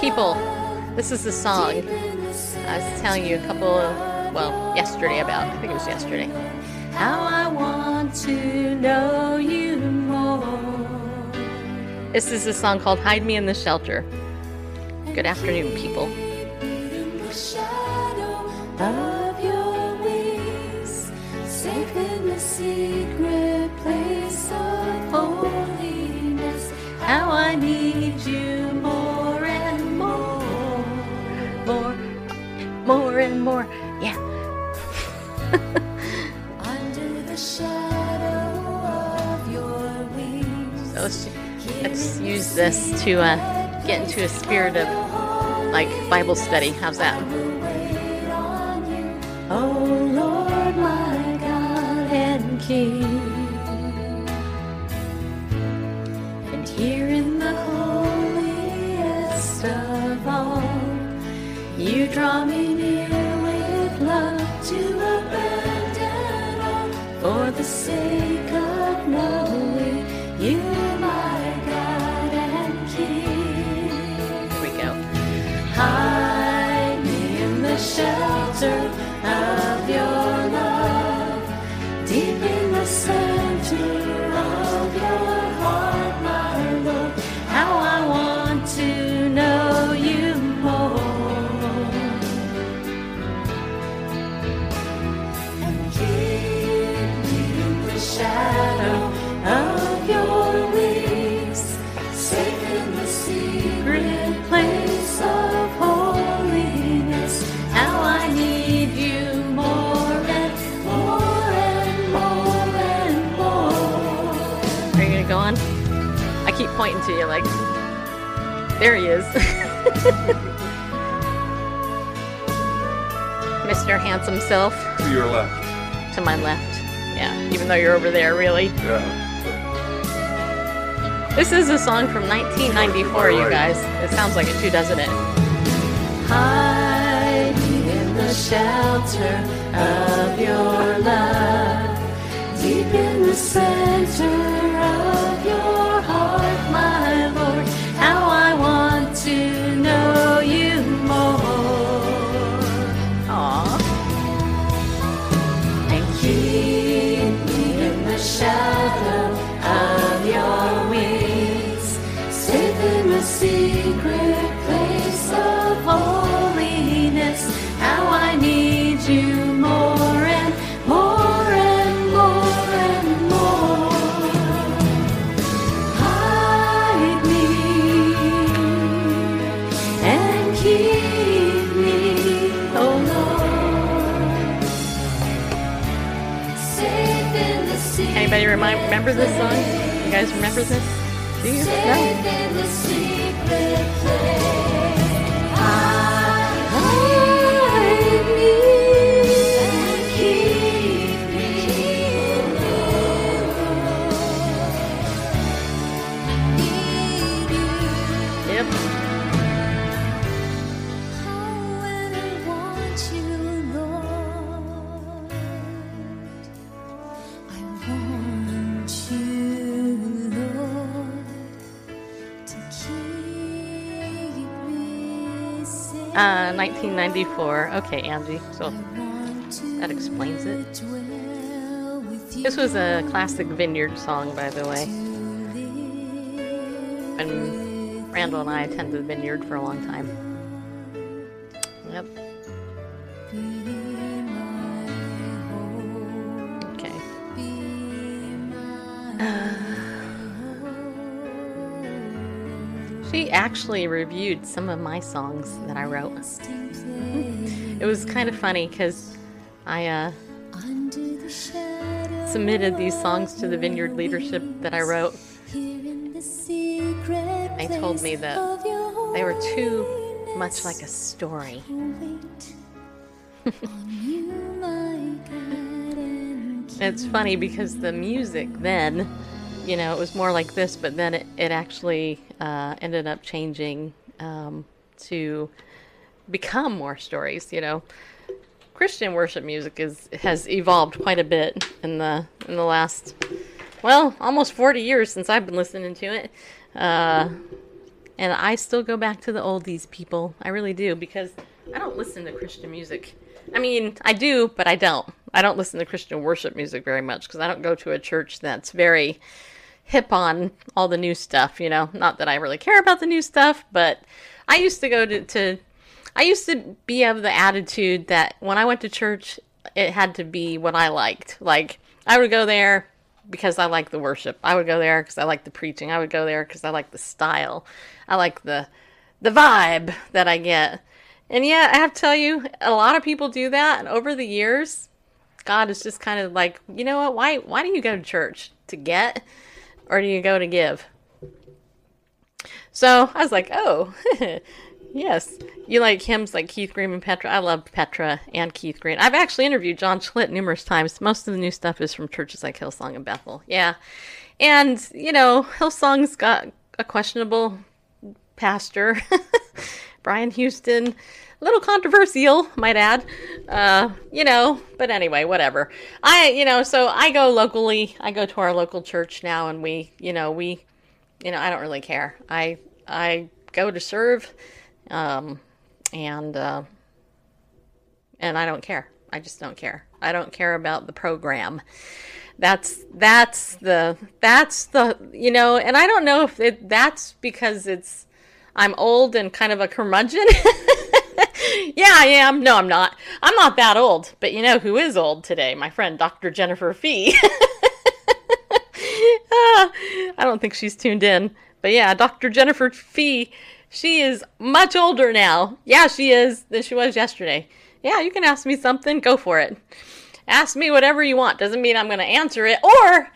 people, this is the song I was telling you a couple of, well, yesterday about. I think it was yesterday. How I want to know you more. This is a song called Hide Me in the Shelter. Good afternoon, people. of your wings, safe in the secret place of holiness. How I need you more and more. Yeah. Under the shadow of your wings. So let's, let's use this to uh, get into a spirit of like Bible study. How's that? wait on you, oh Lord, my God and King. And here in the you draw me near with love to abandon all for the sake of knowing you, my God and King. Here we go. Hide me in the shelter of your more. Gonna go on? I keep pointing to you like, there he is. Mr. Handsome Self To your left. to my left. Yeah, even though you're over there, really. Yeah. This is a song from 1994, you guys. It sounds like it too, doesn't it? Hide me in the shelter of your love, deep in the center remember this song? You guys remember this? Do you? No? Uh, 1994. Okay, Angie. So that explains it. this was a classic Vineyard song, by the way. And Randall and I attended the Vineyard for a long time. Yep. Okay. She actually reviewed some of my songs that I wrote. It was kind of funny because I uh, submitted these songs to the Vineyard leadership that I wrote. They told me that They were too much like a story. It's funny because the music then, you know, it was more like this, but then it, it actually uh, ended up changing um, to become more stories, you know. Christian worship music is has evolved quite a bit in the in the last well, almost 40 years since I've been listening to it. Uh, and I still go back to the oldies people. I really do because I don't listen to Christian music. I mean, I do, but I don't. I don't listen to Christian worship music very much because I don't go to a church that's very hip on all the new stuff, you know. Not that I really care about the new stuff, but I used to go to, to I used to be of the attitude that when I went to church, it had to be what I liked. Like, I would go there because I like the worship. I would go there because I like the preaching. I would go there because I like the style. I like the the vibe that I get. And yeah, I have to tell you, a lot of people do that. And over the years, God is just kind of like, you know what? Why why do you go to church to get, or do you go to give? So I was like, oh, yes, you like hymns like Keith Green and Petra. I love Petra and Keith Green. I've actually interviewed John Schlitt numerous times. Most of the new stuff is from churches like Hillsong and Bethel. Yeah, and you know, Hillsong's got a questionable pastor, Brian Houston. A little controversial, might add. Uh, you know, but anyway, whatever. I, you know, so I go locally. I go to our local church now, and we, you know, we, you know, I don't really care. I, I go to serve, um, and uh, and I don't care. I just don't care. I don't care about the program. That's that's the that's the you know, and I don't know if it, that's because it's I'm old and kind of a curmudgeon. yeah, I am. No, I'm not. I'm not that old. But you know who is old today? My friend Dr. Jennifer Fee. Ah, I don't think she's tuned in. But yeah, Dr. Jennifer Fee, she is much older now. Yeah, she is than she was yesterday. Yeah, you can ask me something. Go for it. Ask me whatever you want. Doesn't mean I'm going to answer it or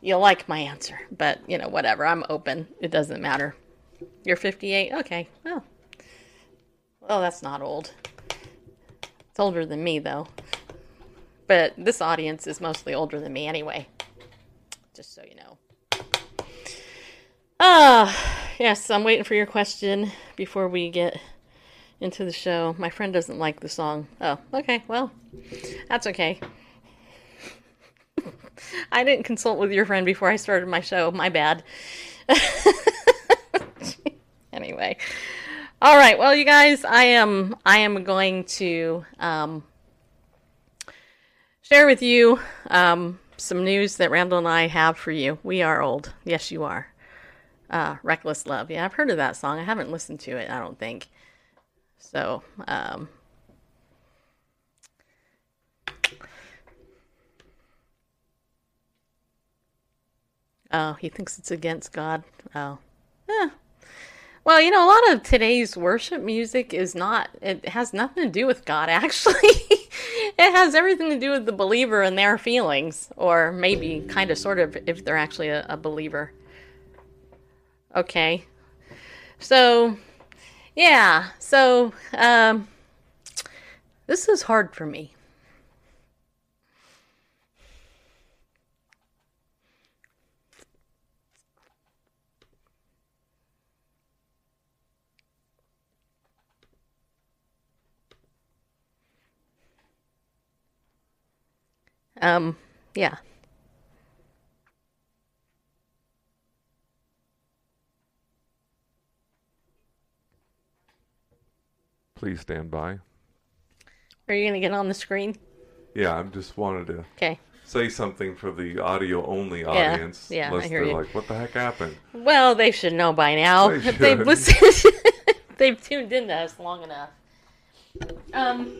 you'll like my answer. But, you know, whatever. I'm open. It doesn't matter. You're 58? Okay. Well, well, that's not old. It's older than me, though. But this audience is mostly older than me anyway. Just so you know. Ah, yes, I'm waiting for your question before we get into the show. My friend doesn't like the song. Oh, okay, well, that's okay. I didn't consult with your friend before I started my show. My bad. anyway. All right. Well, you guys, I am I am going to um, share with you um, some news that Randall and I have for you. We are old. Yes, you are. Uh, Reckless Love. Yeah, I've heard of that song. I haven't listened to it. I don't think. So, um, oh, he thinks it's against God. Oh, yeah. Well, you know, a lot of today's worship music is not, it has nothing to do with God, actually. it has everything to do with the believer and their feelings, or maybe kind of sort of if they're actually a, a believer. Okay. So, yeah. So, um, this is hard for me. Um, yeah. Please stand by. Are you going to get on the screen? Yeah, I just wanted to Okay. say something for the audio only audience. yeah, I unless hear you. like, what the heck happened? Well, they should know by now. They if they've listened, they've tuned into us long enough. Um.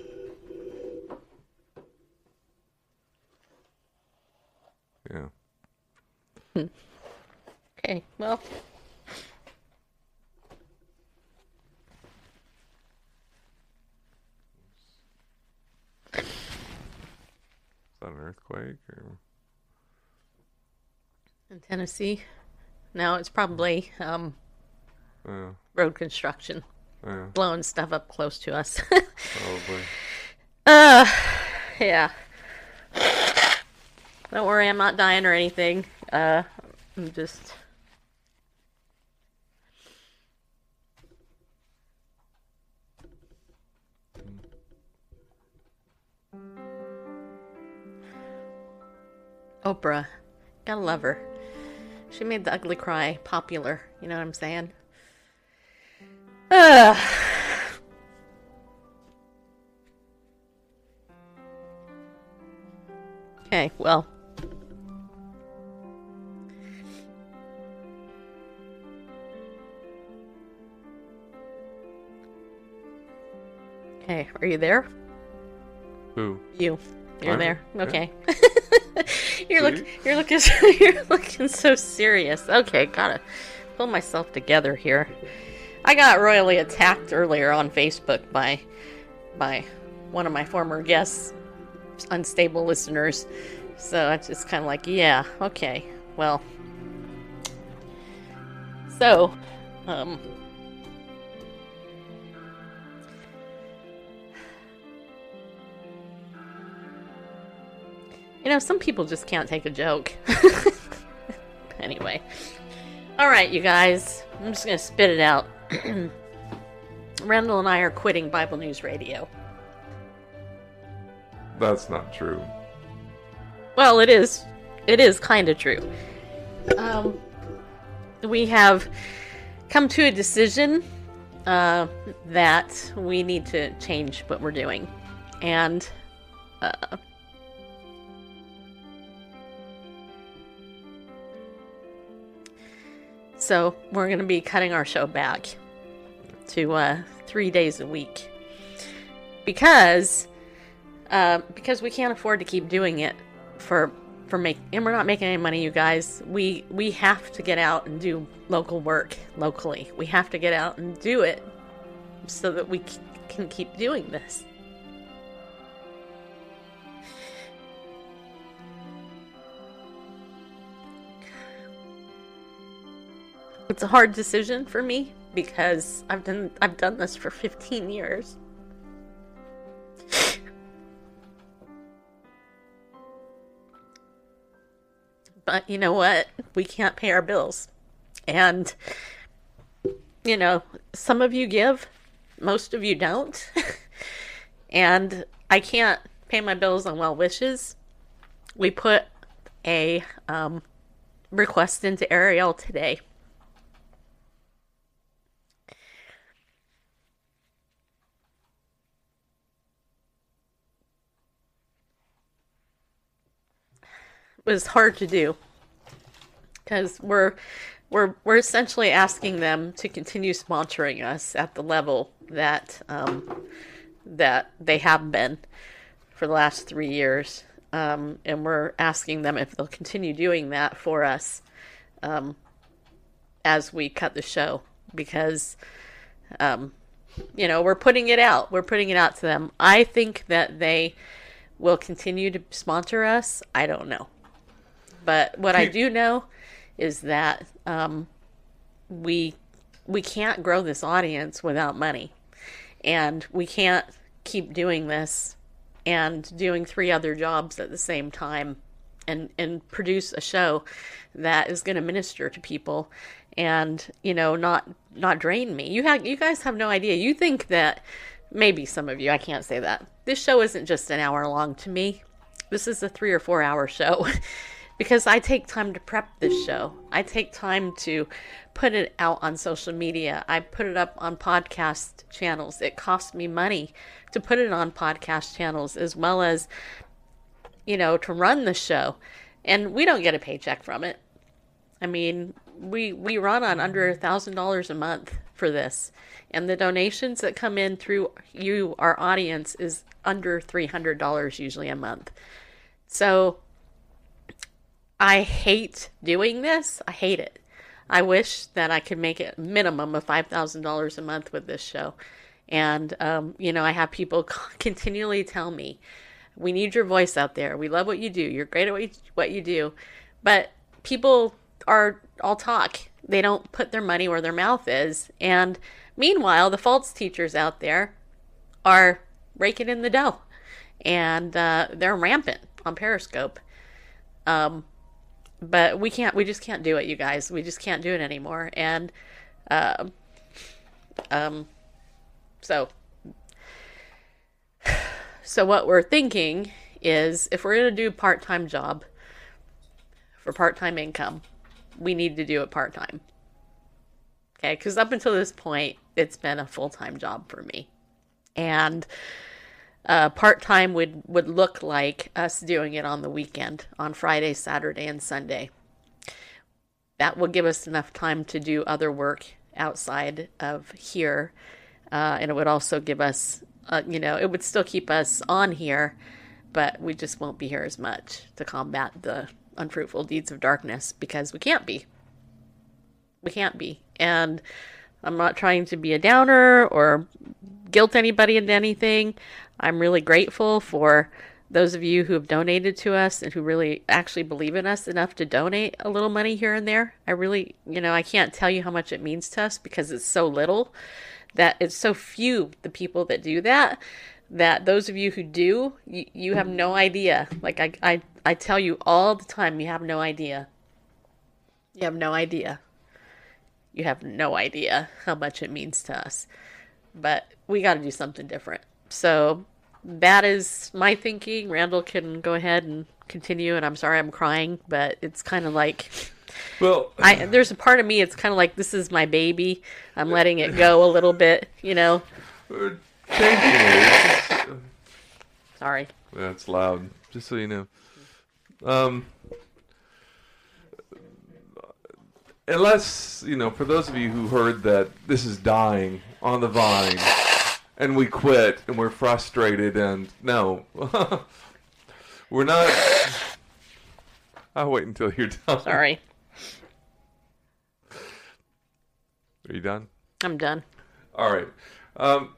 Okay. Well. Is that an earthquake or In Tennessee. No, it's probably um. Yeah, road construction, yeah, blowing stuff up close to us. probably. uh, yeah. Don't worry, I'm not dying or anything. Uh, I'm just. Oprah. Gotta love her. She made the ugly cry popular. You know what I'm saying? Ugh. Okay, well. Okay, are you there? Who? You. You're I'm- there. yeah. Okay. you're look you're looking so, you're looking so serious. Okay, gotta pull myself together here. I got royally attacked earlier on Facebook by by one of my former guests, unstable listeners. So it's just kind of like, yeah, okay, well. So, um, You know, some people just can't take a joke. anyway. Alright, you guys. I'm just going to spit it out. Randall and I are quitting Bible News Radio. That's not true. Well, it is. It is kind of true. Um, we have come to a decision uh, that we need to change what we're doing. And uh, so we're going to be cutting our show back to uh, three days a week. Because uh, because we can't afford to keep doing it for for make and we're not making any money you guys. We we have to get out and do local work locally. We have to get out and do it so that we c- can keep doing this it's a hard decision for me because I've done I've done this for 15 years but you know what? We can't pay our bills. And, you know, some of you give, most of you don't. and I can't pay my bills on well wishes. We put a um, request into Ariel today. Was hard to do. Because we're we're we're essentially asking them to continue sponsoring us at the level that um, that they have been for the last three years, um, and we're asking them if they'll continue doing that for us um, as we cut the show. Because um, you know we're putting it out. We're putting it out to them. I think that they will continue to sponsor us. I don't know but what I do know is that um, we we can't grow this audience without money, and we can't keep doing this and doing three other jobs at the same time, and and produce a show that is going to minister to people, and you know not not drain me. You have you guys have no idea. You think that maybe some of you I can't say that this show isn't just an hour long to me. This is a three or four hour show. because I take time to prep this show. I take time to put it out on social media. I put it up on podcast channels. It costs me money to put it on podcast channels as well as, you know, to run the show. And we don't get a paycheck from it. I mean, we we run on under a thousand dollars a month for this, and the donations that come in through you, our audience, is under three hundred dollars usually a month. So I hate doing this. I hate it. I wish that I could make a minimum of five thousand dollars a month with this show, and um, you know I have people continually tell me, "We need your voice out there. We love what you do. You're great at what you, what you do," but people are all talk. They don't put their money where their mouth is. And meanwhile, the false teachers out there are raking in the dough, and uh, they're rampant on Periscope. Um, but we can't. We just can't do it, you guys. We just can't do it anymore. And um, um, so so what we're thinking is if we're going to do part-time job for part-time income, we need to do it part-time. Okay, cuz up until this point it's been a full-time job for me. And uh, part-time would would look like us doing it on the weekend, on Friday, Saturday and Sunday. That will give us enough time to do other work outside of here. Uh, and it would also give us uh, you know, it would still keep us on here, but we just won't be here as much to combat the unfruitful deeds of darkness because we can't be. We can't be. And I'm not trying to be a downer or guilt anybody into anything. I'm really grateful for those of you who have donated to us and who really actually believe in us enough to donate a little money here and there. I really, you know, I can't tell you how much it means to us because it's so little that it's so few the people that do that that those of you who do you, you have no idea. Like I, I i tell you all the time you have no idea. You have no idea. You have no idea how much it means to us. But we got to do something different. So that is my thinking randall can go ahead and continue and i'm sorry i'm crying but it's kind of like Well, I there's a part of me it's kind of like this is my baby. I'm letting it go a little bit, you know. it. It's just- Sorry. That's loud. Just so you know. Um, unless you know, for those of you who heard that this is dying on the vine, and we quit and we're frustrated, and no, we're not. I'll wait until you're done. Sorry. Are you done? I'm done. All right. Um,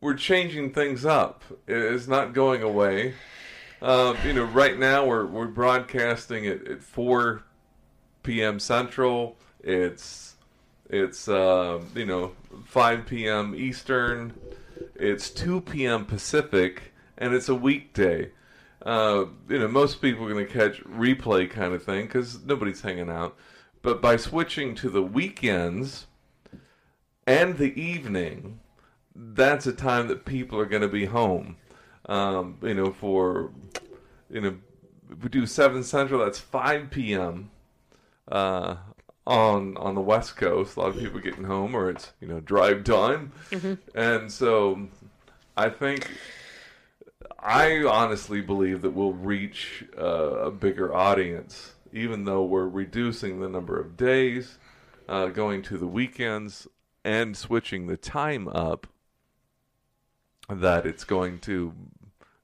we're changing things up. It's not going away. Um, you know, right now we're we're broadcasting at, at 4 p.m. Central. It's it's um, you know 5 p.m. Eastern. It's 2 p.m. Pacific, and it's a weekday. Uh, you know, most people are going to catch replay kind of thing because nobody's hanging out. But by switching to the weekends and the evening, that's a time that people are going to be home. Um, you know, for you know, if we do seven central, that's five p.m. Uh, on on the west coast. A lot of people getting home, or it's you know drive time, and so I think I honestly believe that we'll reach uh, a bigger audience, even though we're reducing the number of days, uh, going to the weekends, and switching the time up. That it's going to,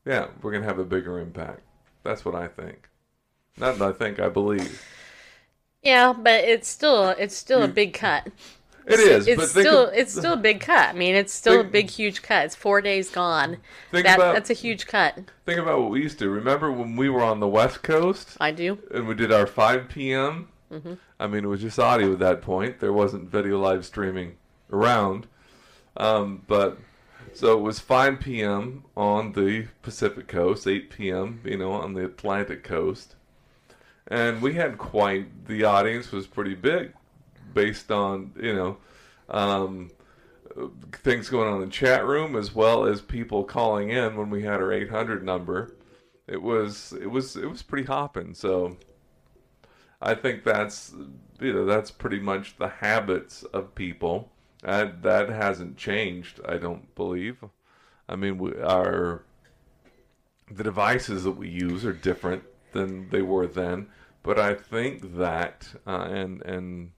yeah, we're going to have a bigger impact. That's what I think. Not that I think, I believe. Yeah, but it's still it's still a big cut. It is, It's still of- it's still a big cut. I mean, it's still a big huge cut. It's four days gone. Think That, about- that's a huge cut. think about what we used to. Remember when we were on the West Coast? I do. and we did our 5 p.m. Mm-hmm. I mean, it was just audio at that point. There wasn't video live streaming around. Um, but so it was 5 p.m. on the Pacific coast, 8 p.m. you know on the Atlantic coast, and we had quite the audience was pretty big, based on you know. Um, things going on in the chat room as well as people calling in when we had our 800 number. It was it was it was pretty hopping. So i think that's you know that's pretty much the habits of people. And that hasn't changed i don't believe. I mean we, our the devices that we use are different than they were then but i think that uh, and and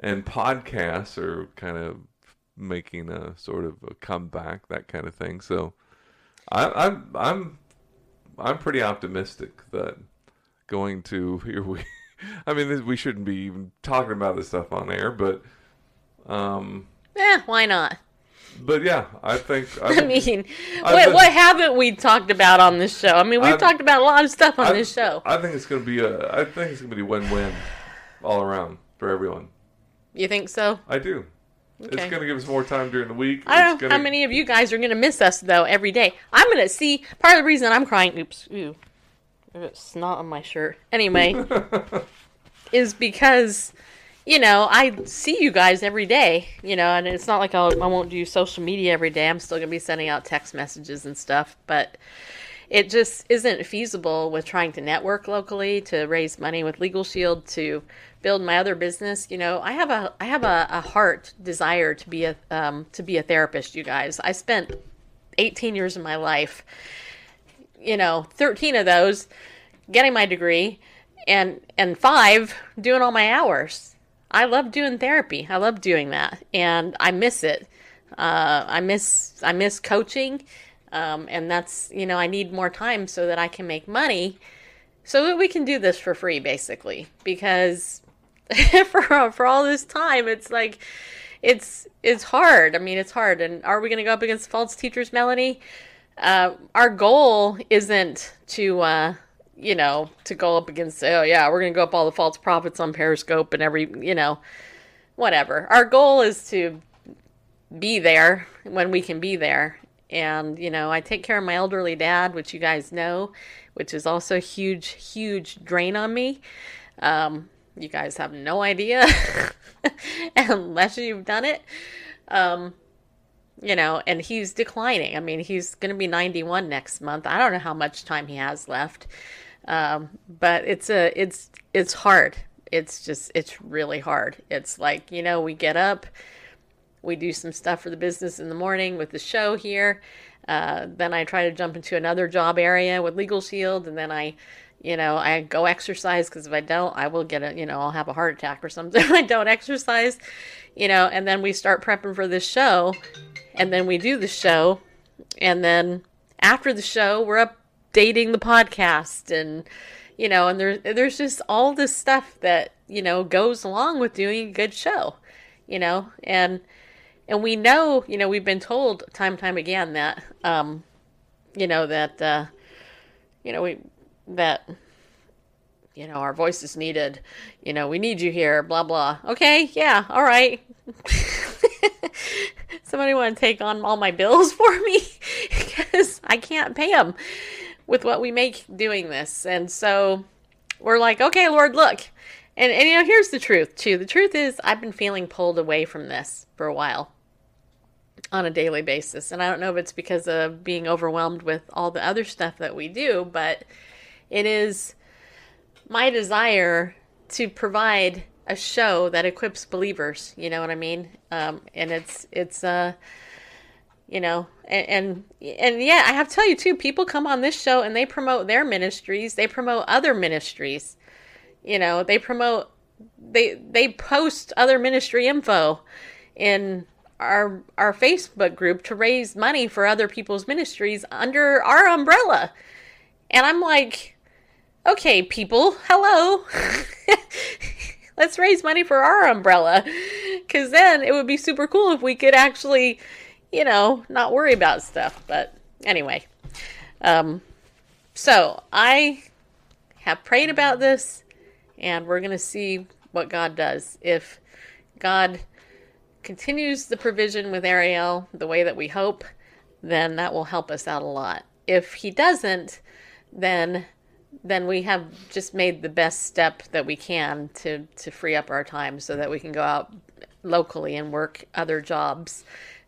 and podcasts are kind of making a sort of a comeback that kind of thing so I, i'm i'm I'm pretty optimistic that going to here we. I mean, we shouldn't be even talking about this stuff on air, but, um, Eh, why not? But yeah, I think. I mean, I've what what haven't we talked about on this show? I mean, we've I've- talked about a lot of stuff on I, this show. I think it's going to be a. I think it's going to be win-win all around for everyone. You think so? I do. Okay. It's going to give us more time during the week. I don't know gonna- how many of you guys are gonna miss us though every day. I'm gonna see part of the reason I'm crying. Oops, ooh, snot on my shirt. Anyway, is because you know I see you guys every day. You know, and it's not like I'll, I won't do social media every day. I'm still gonna be sending out text messages and stuff, but it just isn't feasible with trying to network locally to raise money with Legal Shield to build my other business. You know, I have a I have a, a heart desire to be a um, to be a therapist. You guys, I spent 18 years of my life, you know, 13 of those getting my degree, and and five doing all my hours. I love doing therapy. I love doing that, and I miss it. Uh, I miss I miss coaching, um, and that's you know I need more time so that I can make money, so that we can do this for free, basically. Because for for all this time, it's like it's it's hard. I mean, it's hard. And are we going to go up against false teachers, Melanie? Uh, our goal isn't to uh, you know to go up against oh yeah we're going to go up all the false prophets on Periscope and every you know whatever. Our goal is to be there when we can be there. And, you know, I take care of my elderly dad, which you guys know, which is also a huge, huge drain on me. Um, you guys have no idea unless you've done it. Um, you know, and he's declining. I mean, he's going to be 91 next month. I don't know how much time he has left. Um, but it's a, it's, it's hard. It's just, it's really hard. It's like, you know, we get up, we do some stuff for the business in the morning with the show here. Uh, then I try to jump into another job area with Legal Shield, and then I, you know, I go exercise because if I don't, I will get a, you know, I'll have a heart attack or something if I don't exercise, you know. And then we start prepping for this show, and then we do the show, and then after the show, we're updating the podcast, and you know, and there's there's just all this stuff that you know goes along with doing a good show, you know, and and we know, you know, we've been told time and time again that, um, you know, that, uh, you know, we, that, you know, our voice is needed. You know, we need you here, blah, blah. Okay, yeah, all right. Somebody want to take on all my bills for me? because I can't pay them with what we make doing this. And so we're like, okay, Lord, look. And, and you know, here's the truth, too. The truth is, I've been feeling pulled away from this for a while on a daily basis. And I don't know if it's because of being overwhelmed with all the other stuff that we do, but it is my desire to provide a show that equips believers. You know what I mean? Um, and it's it's uh, you know, and, and and yeah, I have to tell you too. People come on this show and they promote their ministries. They promote other ministries. You know, they promote they they post other ministry info in our our Facebook group to raise money for other people's ministries under our umbrella. And I'm like, okay, people, hello. Let's raise money for our umbrella. Cuz then it would be super cool if we could actually, you know, not worry about stuff. But anyway, um so I have prayed about this and we're going to see what God does. If God continues the provision with Ariel the way that we hope, then that will help us out a lot. If he doesn't, then then we have just made the best step that we can to to free up our time so that we can go out locally and work other jobs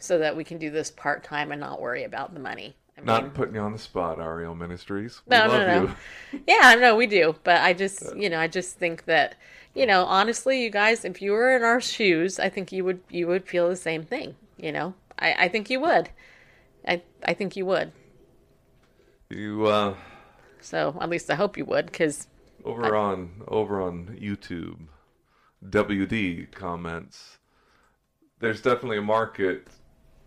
so that we can do this part time and not worry about the money. I mean, Not putting you on the spot, Ariel Ministries. We no, love no, no. you. Yeah, I know we do, but I just, you know, I just think that, you know, honestly, you guys, if you were in our shoes, I think you would, you would feel the same thing. You know, I, I think you would. I, I think you would. You uh, So at least I hope you would, because over on over on YouTube, WD comments. There's definitely a market.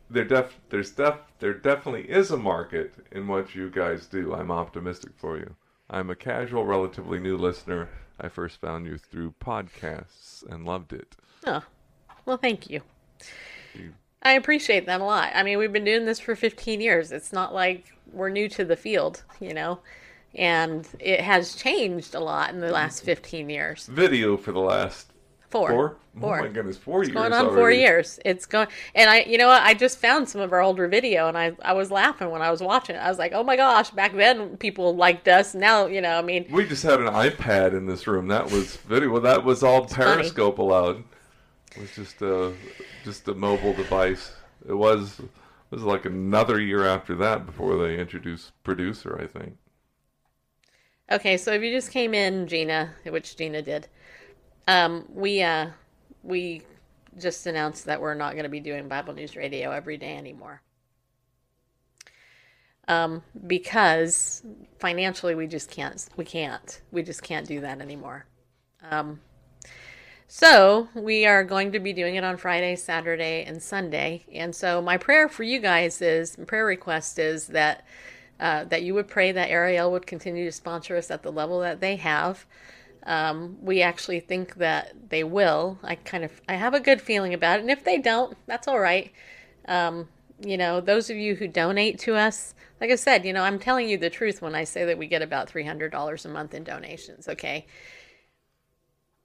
There def there's def there definitely is a market in what you guys do. I'm optimistic for you. I'm a casual, relatively new listener. I first found you through podcasts and loved it. oh, well, thank you. I appreciate that a lot. I mean, we've been doing this for 15 years. It's not like we're new to the field, you know. and it has changed a lot in the last 15 years. Video for the last Four. four. Four. Oh my goodness, four years. going on four years. It's going, and I, you know what? I just found some of our older video, and I, I was laughing when I was watching it. I was like, oh my gosh, back then people liked us. Now, you know, I mean, We just had an iPad in this room. That was video. Well, that was all funny. Periscope allowed. It was just a just a mobile device. It was it was like another year after that before they introduced producer. I think. Okay, so if you just came in, Gina, which Gina did, um, we uh, we just announced that we're not going to be doing Bible News Radio every day anymore. Um, because financially, we just can't. We can't. We just can't do that anymore. Um, so we are going to be doing it on Friday, Saturday, and Sunday. And so my prayer for you guys is, prayer request is that uh, that you would pray that Ariel would continue to sponsor us at the level that they have. Um, we actually think that they will. I kind of I have a good feeling about it, and if they don't, that's all right. Um, you know, those of you who donate to us, like I said, you know, I'm telling you the truth when I say that we get about three hundred dollars a month in donations. Okay,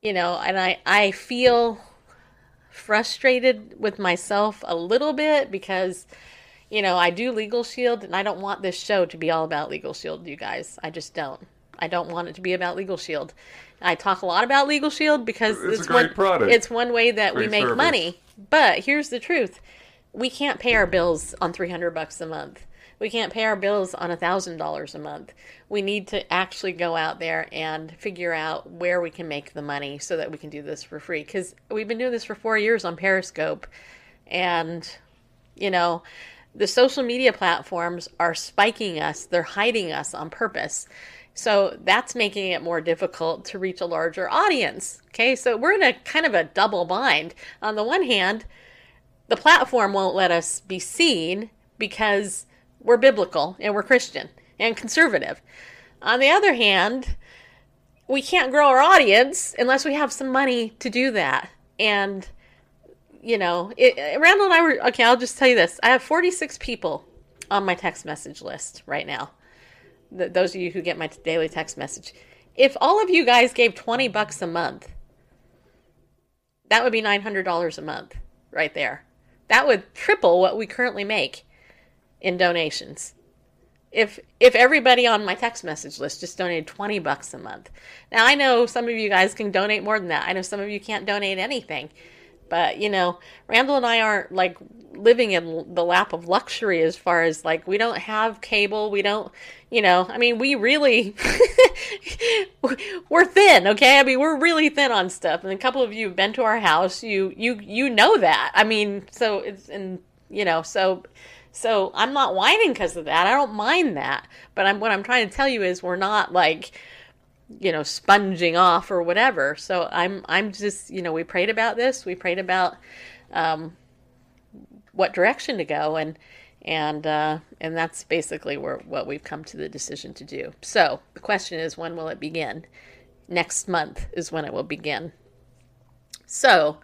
you know, and I I feel frustrated with myself a little bit because you know, I do Legal Shield and I don't want this show to be all about Legal Shield, you guys. I just don't. I don't want it to be about Legal Shield. I talk a lot about Legal Shield because It's it's, great one product. it's one way that we make service. money. But here's the truth. We can't pay our bills on 300 bucks a month. We can't pay our bills on $1,000 a month. We need to actually go out there and figure out where we can make the money so that we can do this for free. Because we've been doing this for four years on Periscope. And, you know, the social media platforms are spiking us, they're hiding us on purpose. So that's making it more difficult to reach a larger audience. Okay, so we're in a kind of a double bind. On the one hand, the platform won't let us be seen because we're biblical and we're Christian and conservative. On the other hand, we can't grow our audience unless we have some money to do that. And you know, it, Randall and I were okay. I'll just tell you this: I have 46 people on my text message list right now. Th- those of you who get my daily text message, if all of you guys gave 20 bucks a month, that would be $900 a month right there. That would triple what we currently make in donations. If if everybody on my text message list just donated 20 bucks a month. Now I know some of you guys can donate more than that. I know some of you can't donate anything. But, you know, Randall and I aren't like living in the lap of luxury as far as like we don't have cable, we don't, you know, I mean, we really we're thin, okay? I mean, we're really thin on stuff. And a couple of you have been to our house. You you you know that. I mean, so it's and you know, so so I'm not whining because of that. I don't mind that. But I'm what I'm trying to tell you is we're not like you know sponging off or whatever. So i'm i'm just you know we prayed about this. We prayed about um what direction to go and and uh and that's basically where what we've come to the decision to do. So the question is when will it begin? Next month is when it will begin. So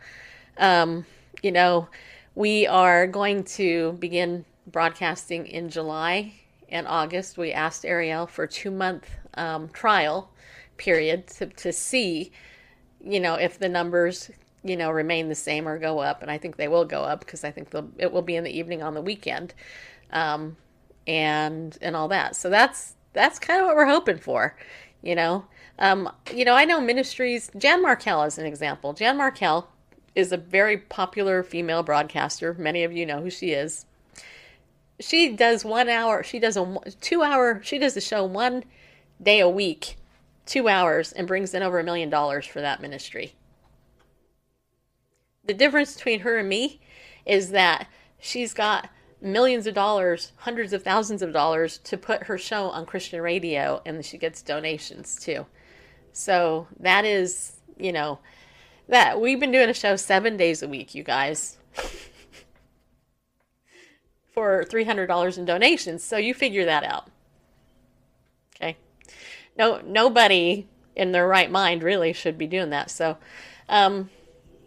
um you know we are going to begin broadcasting in july and august. We asked ariel for two month um, trial period to, to see, you know, if the numbers, you know, remain the same or go up. And I think they will go up because I think it will be in the evening on the weekend, um, and and all that. So that's that's kind of what we're hoping for, you know. Um, you know, I know ministries. Jan Markell is an example. Jan Markell is a very popular female broadcaster. Many of you know who she is. She does one hour. She does a two hour. She does a show one day a week two hours and brings in over a million dollars for that ministry. The difference between her and me is that she's got millions of dollars, hundreds of thousands of dollars to put her show on Christian radio, and she gets donations too. So that is, you know, that we've been doing a show seven days a week, you guys, for $300 in donations. So you figure that out. No nobody in their right mind really should be doing that. So um,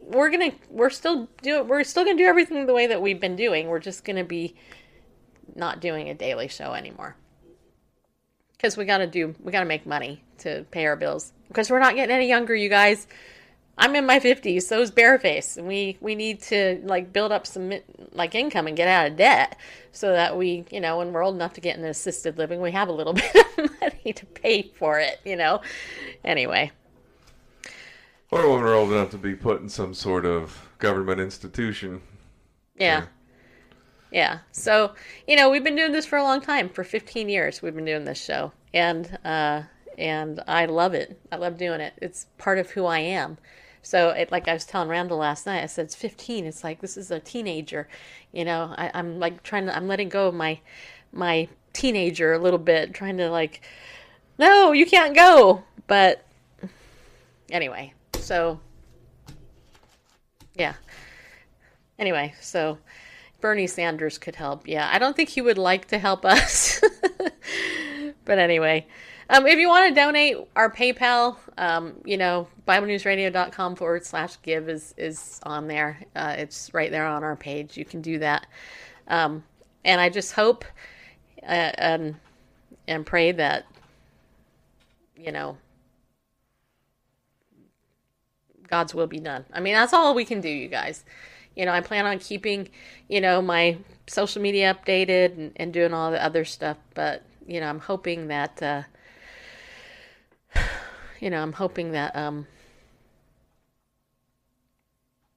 we're gonna we're still do we're still gonna do everything the way that we've been doing. We're just gonna be not doing a daily show anymore. because we got to do we got to make money to pay our bills because we're not getting any younger, you guys. I'm in my 50s, so is Bareface, and we we need to like build up some like income and get out of debt so that we, you know, when we're old enough to get into assisted living, we have a little bit of money to pay for it, you know. Anyway, Or when we're old enough to be put in some sort of government institution. yeah. Yeah. So, you know, we've been doing this for a long time. For 15 years we've been doing this show. And uh and I love it. I love doing it. It's part of who I am. So, it, like I was telling Randall last night, I said it's 15. It's like this is a teenager. You know, I, I'm like trying to. I'm letting go of my my teenager a little bit, trying to like, no, you can't go. But anyway, so yeah. Anyway, so Bernie Sanders could help. Yeah, I don't think he would like to help us. but anyway, um, if you want to donate, our PayPal, um, you know, BibleNewsRadio.com forward slash give is, is on there. Uh, it's right there on our page. You can do that. Um, and I just hope uh, and, and pray that, you know, God's will be done. I mean, that's all we can do, you guys. You know, I plan on keeping, you know, my social media updated and, and doing all the other stuff, but, you know, I'm hoping that, uh, you know, I'm hoping that, um,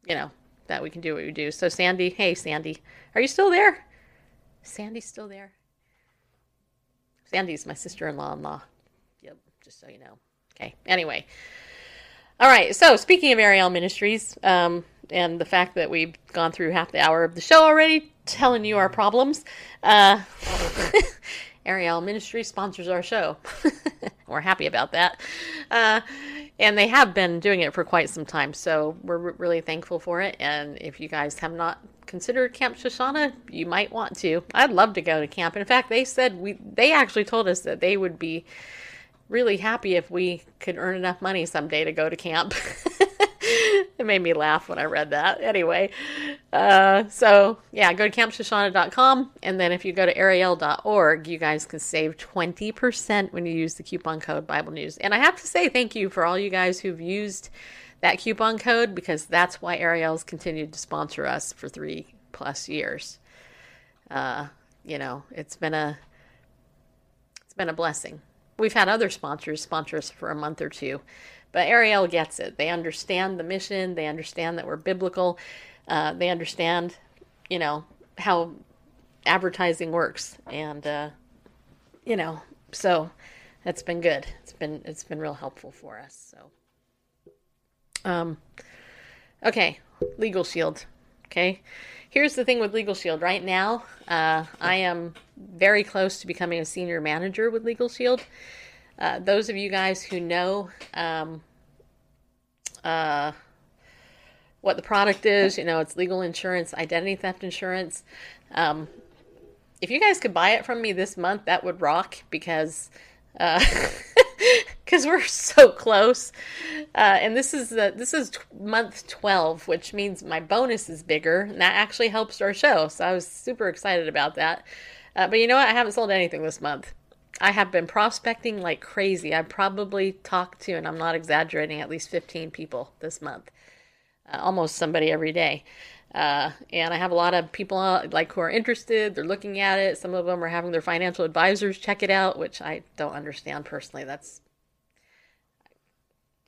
you know, that we can do what we do. So, Sandy, hey, Sandy, are you still there? Sandy's still there. Sandy's my sister in law in law. Yep, just so you know. Okay, anyway. All right, so speaking of Ariel Ministries, um, and the fact that we've gone through half the hour of the show already, telling you our problems, uh, Ariel Ministry sponsors our show. we're happy about that. Uh, and they have been doing it for quite some time, so we're re- really thankful for it. And if you guys have not considered Camp Shoshanah, you might want to. I'd love to go to camp. In fact, they said we they actually told us that they would be really happy if we could earn enough money someday to go to camp. it made me laugh when I read that. Anyway, uh, so yeah, go to campshoshana.com. And then if you go to ariel.org, you guys can save 20% when you use the coupon code Bible News. And I have to say thank you for all you guys who've used that coupon code because that's why Ariel's continued to sponsor us for three plus years. Uh, you know, it's been a it's been a blessing. We've had other sponsors sponsor us for a month or two, but Ariel gets it. They understand the mission. They understand that we're biblical. Uh, they understand, you know, how advertising works, and uh, you know, so that's been good. It's been it's been real helpful for us. So, um, okay, Legal Shield. Okay, here's the thing with Legal Shield. Right now, uh, I am very close to becoming a senior manager with Legal Shield. Uh, those of you guys who know um, uh, what the product is, you know, it's legal insurance, identity theft insurance. Um, if you guys could buy it from me this month, that would rock because because we're so close. Uh, and this is this is t- month twelve, which means my bonus is bigger, and that actually helps our show. So I was super excited about that. Uh, but you know what? I haven't sold anything this month. I have been prospecting like crazy. I've probably talked to, and I'm not exaggerating, at least 15 people this month. Uh, almost somebody every day. Uh, and I have a lot of people uh, like who are interested. They're looking at it. Some of them are having their financial advisors check it out, which I don't understand personally. That's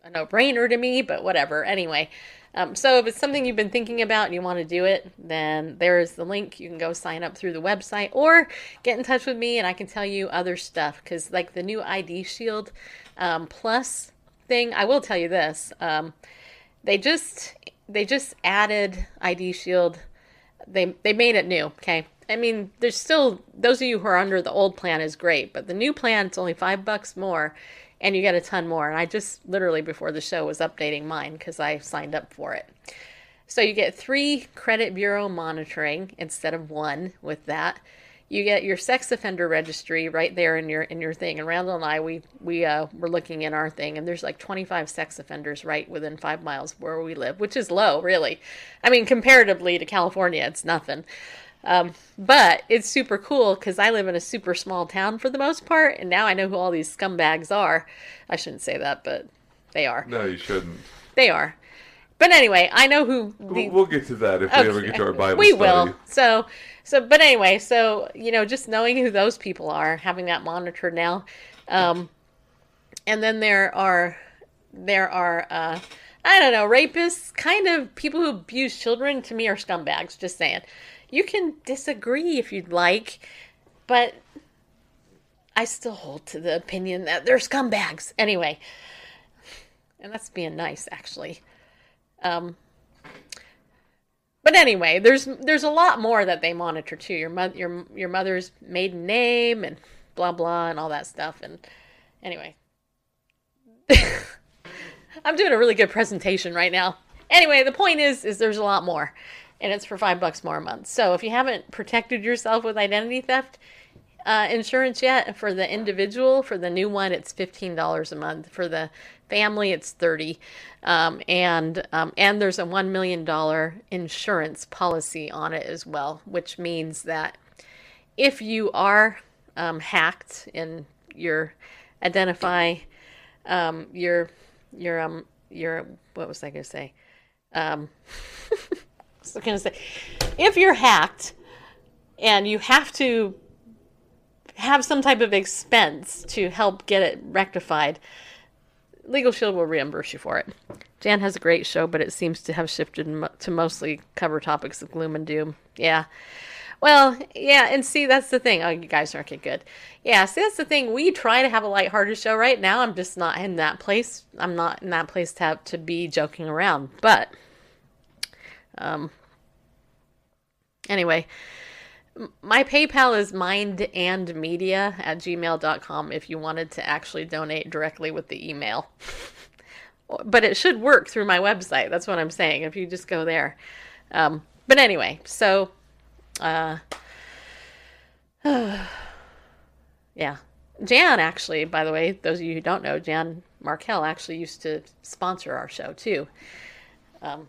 a no-brainer to me, but whatever. Anyway, um, so if it's something you've been thinking about and you want to do it, then there's the link. You can go sign up through the website or get in touch with me, and I can tell you other stuff. Because like the new ID Shield um, Plus thing, I will tell you this: um, they just they just added ID Shield. They they made it new. Okay. I mean, there's still those of you who are under the old plan is great, but the new plan it's only five bucks more, and you get a ton more. And I just literally before the show was updating mine because I signed up for it. So you get three credit bureau monitoring instead of one with that. You get your sex offender registry right there in your in your thing. And Randall and I we we uh, were looking in our thing, and there's like 25 sex offenders right within five miles where we live, which is low, really. I mean, comparatively to California, it's nothing. Um, but it's super cool because I live in a super small town for the most part, and now I know who all these scumbags are. I shouldn't say that, but they are. No, you shouldn't. They are. But anyway, I know who. The, We'll, get to that if we ever get to our Bible we study. will. So, so, but anyway, so you know, just knowing who those people are, having that monitored now, um, and then there are there are uh, I don't know rapists, kind of people who abuse children. To me, are scumbags. Just saying. You can disagree if you'd like, but I still hold to the opinion that they're scumbags. Anyway, and that's being nice, actually. Um, but anyway, there's there's a lot more that they monitor too. Your mother, your your mother's maiden name, and blah blah, and all that stuff. And anyway, I'm doing a really good presentation right now. Anyway, the point is, is there's a lot more, and it's for five bucks more a month. So if you haven't protected yourself with identity theft uh, insurance yet, for the individual, for the new one, it's fifteen dollars a month. For the family, it's thirty, um, and um, and there's a one million dollar insurance policy on it as well, which means that if you are um, hacked and your identify um, your your um your what was I going to say? Um, was going to say if you're hacked and you have to have some type of expense to help get it rectified, Legal Shield will reimburse you for it. Jan has a great show, but it seems to have shifted to mostly cover topics of gloom and doom. Yeah. Well, yeah, and see, that's the thing. Oh, you guys aren't get good. Yeah, see, that's the thing. We try to have a lighthearted show right now. I'm just not in that place. I'm not in that place to have to be joking around. But, um, anyway, my PayPal is mindandmedia at gmail.com if you wanted to actually donate directly with the email. but it should work through my website. That's what I'm saying. If you just go there. Um, but anyway, so uh, yeah. Jan actually, by the way, those of you who don't know, Jan Markell actually used to sponsor our show too. Um,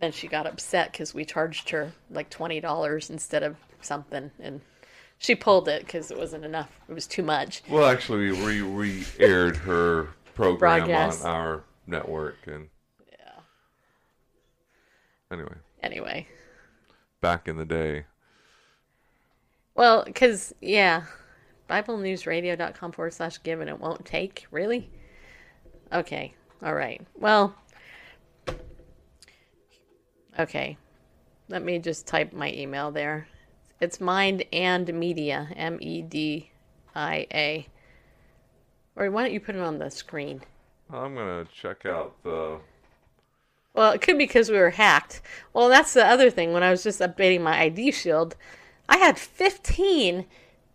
then she got upset because we charged her like twenty dollars instead of something, and she pulled it because it wasn't enough. It was too much. Well, actually, we re aired her program Broadcast. on our network, and Yeah. anyway, Anyway, back in the day. well, because yeah, BibleNewsRadio.com forward slash give and it won't take really. Okay, all right. Well, okay. Let me just type my email there. It's mind and media, M E D I A. Or why don't you put it on the screen? I'm gonna check out the. Well, it could be because we were hacked. Well, that's the other thing. When I was just updating my ID shield, I had 15,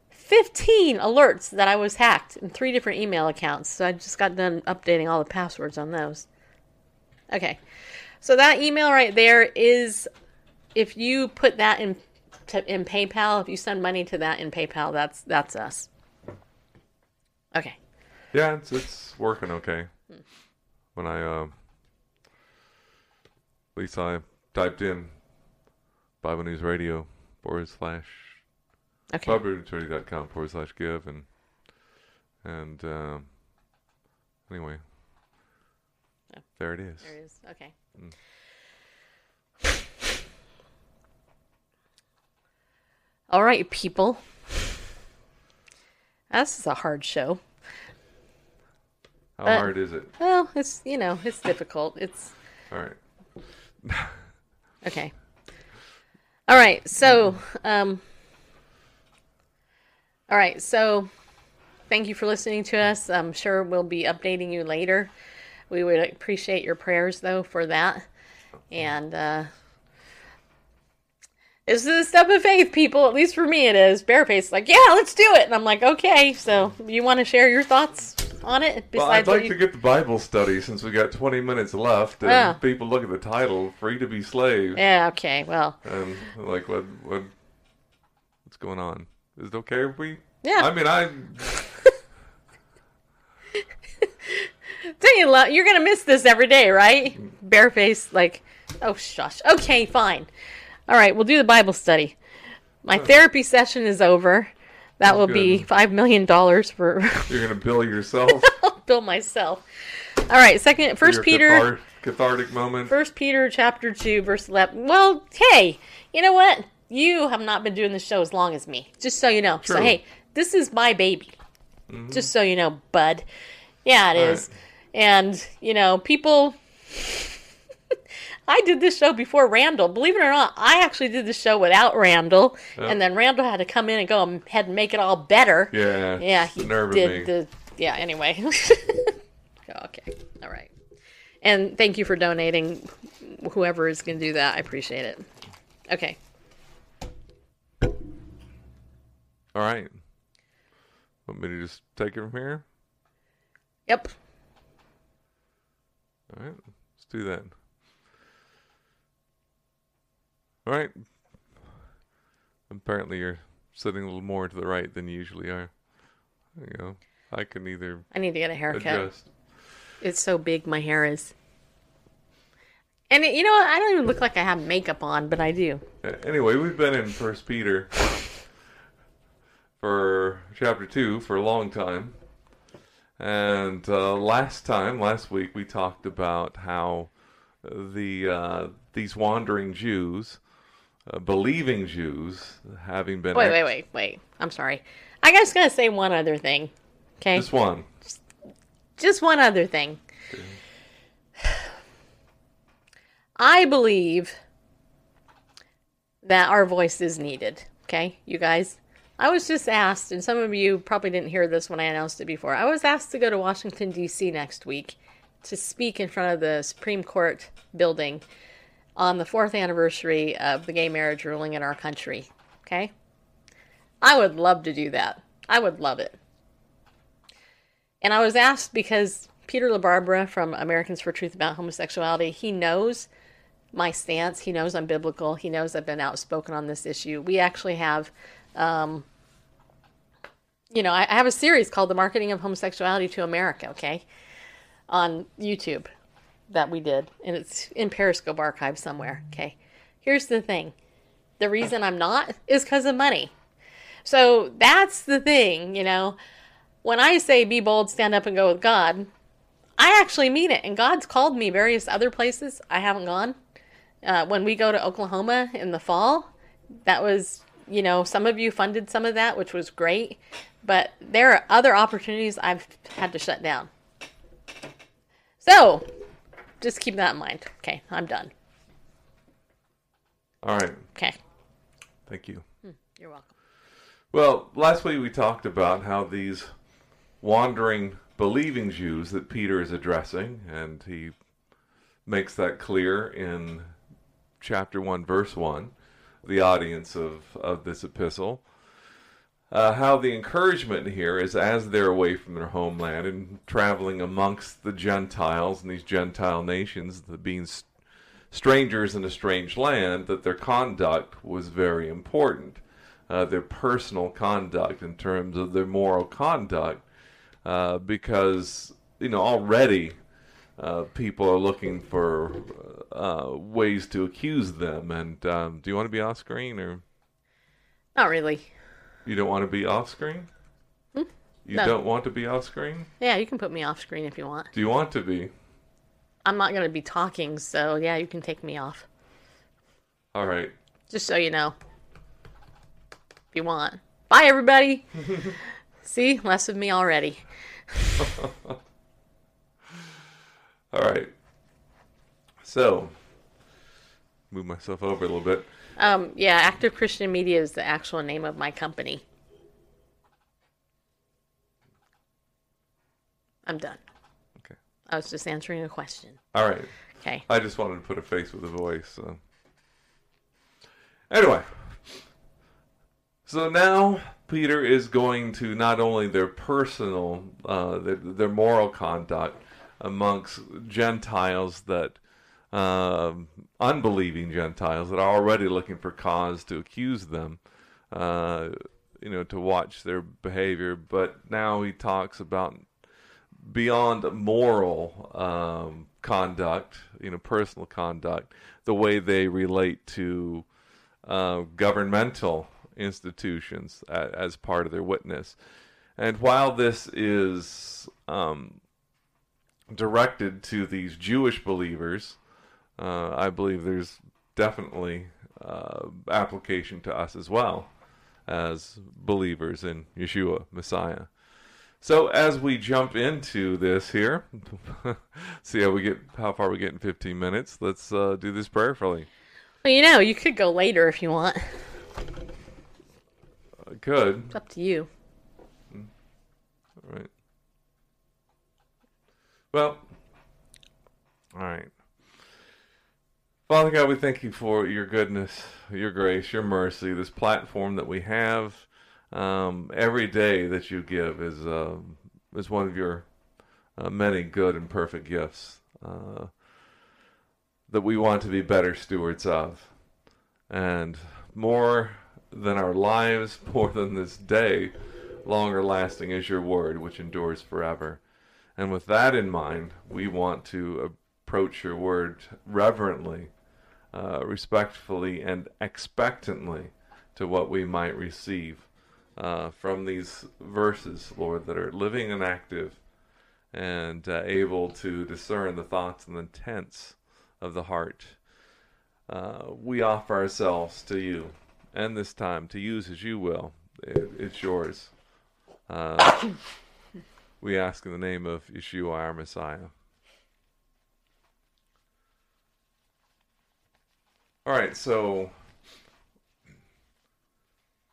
15 alerts that I was hacked in three different email accounts. So I just got done updating all the passwords on those. Okay. So that email right there is, if you put that in to, in PayPal, if you send money to that in PayPal, that's that's us. Okay. Yeah, it's it's working okay. When I um, at least I typed in Bible News Radio forward slash Okay. BibleNewsRadio.com forward slash give and and um, anyway, there it is. There it is. Okay. All right, people. This is a hard show. How Uh, hard is it? Well, it's you know it's difficult. It's All right. okay. All right, so um. All right, so thank you for listening to us. I'm sure we'll be updating you later. We would appreciate your prayers though for that, and uh, this is a step of faith, people. At least for me, it is. Bareface, like, yeah, let's do it, and I'm like, okay. So, you want to share your thoughts on it? Well, I'd like you- to get the Bible study since we got 20 minutes left, and Yeah. people look at the title, "Free to be Slave," Yeah. Okay. Well. and like, what, what, what's going on? Is it okay if we? Yeah. I mean, I Don't you love? You're gonna miss this every day, right? Bareface, like, oh shush. Okay, fine. All right, we'll do the Bible study. My therapy session is over. That will be five million dollars for You're gonna bill yourself. I'll bill myself. All right, second, First Peter, cathar- cathartic moment. First Peter chapter two, verse eleven. Well, hey, you know what? You have not been doing the show as long as me. Just so you know. So hey, this is my baby. Mm-hmm. Just so you know, bud. Yeah, it All is. And you know, people. I did this show before Randall. Believe it or not, I actually did the show without Randall, and then Randall had to come in and go ahead and make it all better. yeah. Yeah, he the nerve of did me. the. Yeah. Anyway. okay. All right. And thank you for donating. Whoever is going to do that, I appreciate it. Okay. All right. Want me to just take it from here? Yep. All right. Let's do that. All right. Apparently, you're sitting a little more to the right than you usually are. There you go. I can either I need to get a haircut. adjust. It's so big, my hair is. And it, you know? I don't even look like I have makeup on, but I do. Anyway, we've been in First Peter for chapter two for a long time, and uh, last time, last week, we talked about how the uh, these wandering Jews, uh, believing Jews, having been Wait, ex- wait, wait, wait. I'm sorry. I just gonna say one other thing. Okay. just one. just one other thing. I believe that our voice is needed. Okay, you guys. I was just asked, and some of you probably didn't hear this when I announced it before. I was asked to go to Washington, D.C. next week to speak in front of the Supreme Court building on the fourth anniversary of the gay marriage ruling in our country. Okay? I would love to do that. I would love it. And I was asked because Peter LaBarbera from Americans for Truth About Homosexuality, he knows my stance. He knows I'm biblical. He knows I've been outspoken on this issue. We actually have, um, you know, I, I have a series called The Marketing of Homosexuality to America, okay, on YouTube that we did. And it's in Periscope archive somewhere, okay. Here's the thing the reason I'm not is because of money. So that's the thing, you know when I say be bold, stand up, and go with God, I actually mean it. And God's called me various other places I haven't gone. Uh, when we go to Oklahoma in the fall, that was, you know, some of you funded some of that, which was great. But there are other opportunities I've had to shut down. So just keep that in mind. Okay, I'm done. All right. Okay, Thank you. Hmm, you're welcome. Well, last week we talked about how these wandering believing Jews that Peter is addressing, and he makes that clear in chapter 1, verse 1, the audience of, of this epistle. Uh, how the encouragement here is as they're away from their homeland and traveling amongst the Gentiles and these Gentile nations, the being strangers in a strange land, that their conduct was very important. Uh, their personal conduct in terms of their moral conduct, uh, because you know already uh, people are looking for uh, ways to accuse them. And um, do you want to be off screen or Not really. you don't want to be off screen? You No. don't want to be off screen? Yeah, you can put me off screen if you want. Do you want to be? I'm not going to be talking, so yeah, you can take me off. All right. Just so you know. If you want. Bye, everybody. See, less of me already. All right. So, move myself over a little bit. Um, yeah, Active Christian Media is the actual name of my company. I'm done. Okay. I was just answering a question. All right. Okay. I just wanted to put a face with a voice. So. Anyway, so now Peter is going to not only their personal, uh, their, their moral conduct amongst Gentiles that, um unbelieving Gentiles that are already looking for cause to accuse them, uh, you know, to watch their behavior, but now he talks about beyond moral um, conduct, you know, personal conduct, the way they relate to uh, governmental institutions as part of their witness. And while this is um, directed to these Jewish believers, uh, I believe there's definitely uh, application to us as well as believers in Yeshua, Messiah. So as we jump into this here, see how we get how far we get in 15 minutes. Let's uh, do this prayerfully. Well, you know, you could go later if you want. I could. It's up to you. All right. Well, all right. Father God, we thank you for your goodness, your grace, your mercy, this platform that we have. Um, every day that you give is uh, is one of your uh, many good and perfect gifts uh, that we want to be better stewards of. And more than our lives, more than this day, longer lasting is your word, which endures forever. And with that in mind, we want to approach your word reverently, uh, respectfully, and expectantly to what we might receive uh, from these verses, Lord, that are living and active and uh, able to discern the thoughts and intents of the heart. Uh, we offer ourselves to you, and this time to use as you will. It, it's yours. We ask in the name of Yeshua, our Messiah. All right, so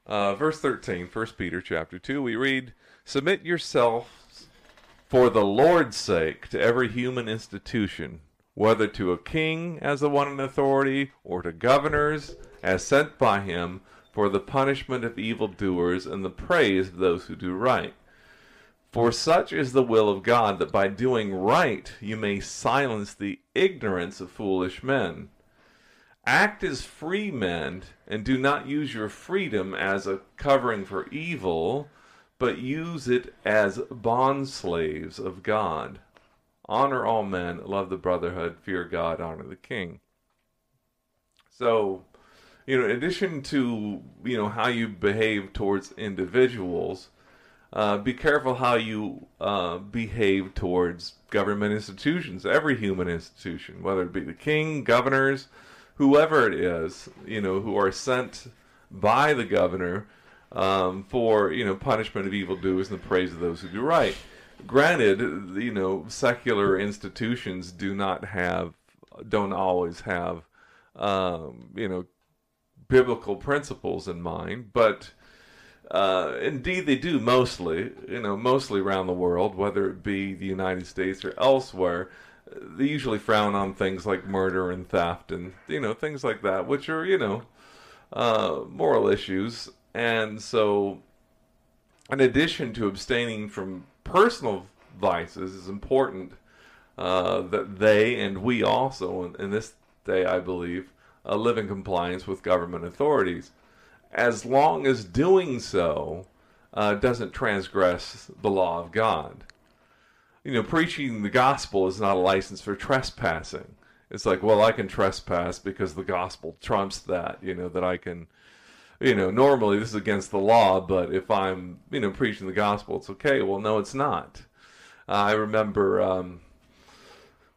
uh, verse 13, 1 Peter chapter 2, we read, Submit yourselves for the Lord's sake to every human institution, whether to a king as the one in authority, or to governors as sent by him for the punishment of evildoers and the praise of those who do right. For such is the will of God that by doing right you may silence the ignorance of foolish men. Act as free men and do not use your freedom as a covering for evil, but use it as bond slaves of God. Honor all men, love the brotherhood, fear God, honor the king. So, you know, in addition to, you know, how you behave towards individuals, uh, be careful how you uh, behave towards government institutions, every human institution, whether it be the king, governors, whoever it is, you know, who are sent by the governor um, for, you know, punishment of evildoers and the praise of those who do right. Granted, you know, secular institutions do not have, don't always have, um, you know, biblical principles in mind, but uh, indeed they do mostly, you know, mostly around the world, whether it be the United States or elsewhere. They usually frown on things like murder and theft and, you know, things like that, which are, you know, uh, moral issues. And so, in addition to abstaining from personal vices, is important uh, that they and we also, in, in this day, I believe, uh, live in compliance with government authorities, as long as doing so uh, doesn't transgress the law of God. You know, preaching the gospel is not a license for trespassing. It's like, well, I can trespass because the gospel trumps that. You know that I can. You know, normally this is against the law, but if I'm, you know, preaching the gospel, it's okay. Well, no, it's not. Uh, I remember um,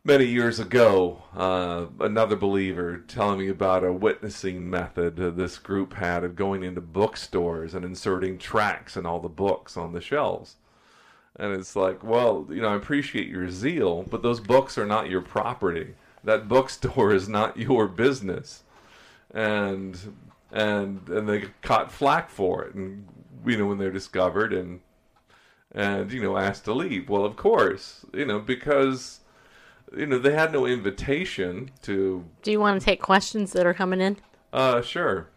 many years ago, uh, another believer telling me about a witnessing method this group had of going into bookstores and inserting tracts in all the books on the shelves. And it's like, well, you know, I appreciate your zeal, but those books are not your property. That bookstore is not your business. And and and they caught flack for it, and you know when they're discovered and and you know asked to leave. Well, of course, you know because you know they had no invitation to. Do you want to take questions that are coming in? Uh, sure.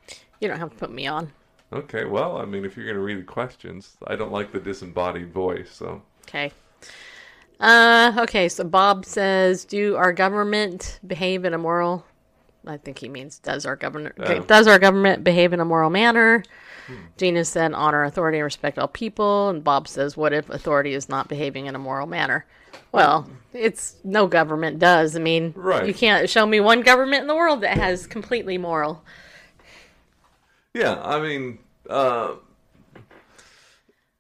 You don't have to put me on. Okay. Well, I mean, if you're going to read the questions, I don't like the disembodied voice, so. Okay. Uh, okay, so Bob says, "Do our government behave in a moral?" I think he means does our government okay, Oh. does our government behave in a moral manner? Gina said, "Honor authority and respect all people." And Bob says, "What if authority is not behaving in a moral manner?" Well, it's no government does. I mean, Right. you can't show me one government in the world that has completely moral. Yeah, I mean, uh,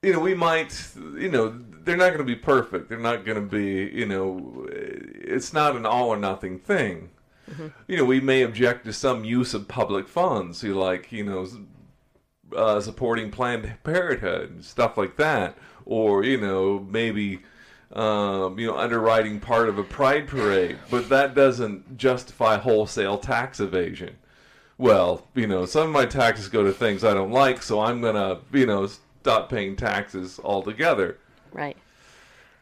you know, we might, you know, they're not going to be perfect. They're not going to be, you know, it's not an all or nothing thing. You know, we may object to some use of public funds, you like, you know, uh, supporting Planned Parenthood and stuff like that, or you know, maybe um, you know, underwriting part of a pride parade, but that doesn't justify wholesale tax evasion. Well, you know, some of my taxes go to things I don't like, so I'm gonna, you know, stop paying taxes altogether Right.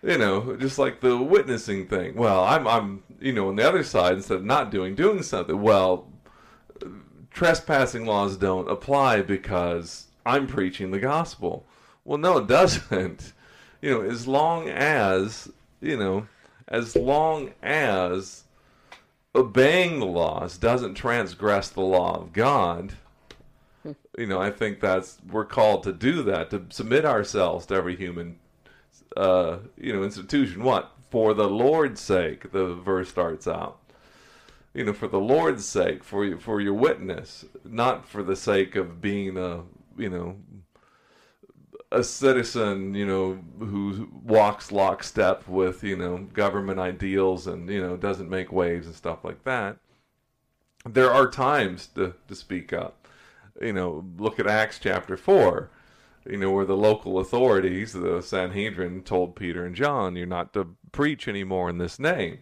you know, just like the witnessing thing. Well, I'm, I'm, you know, on the other side, instead of not doing, doing something. Well, trespassing laws don't apply because I'm preaching the gospel. Well, no, it doesn't. You know, as long as, you know, as long as obeying the laws doesn't transgress the law of God, you know, I think that's, we're called to do that, to submit ourselves to every human uh, you know, institution. What? For the Lord's sake, the verse starts out. You know, for the Lord's sake, for you, for your witness, not for the sake of being a, you know, a citizen, you know, who walks lockstep with, you know, government ideals and, you know, doesn't make waves and stuff like that. There are times to, to speak up. You know, look at Acts chapter 4 you know, where the local authorities, the Sanhedrin, told Peter and John, "You're not to preach anymore in this name."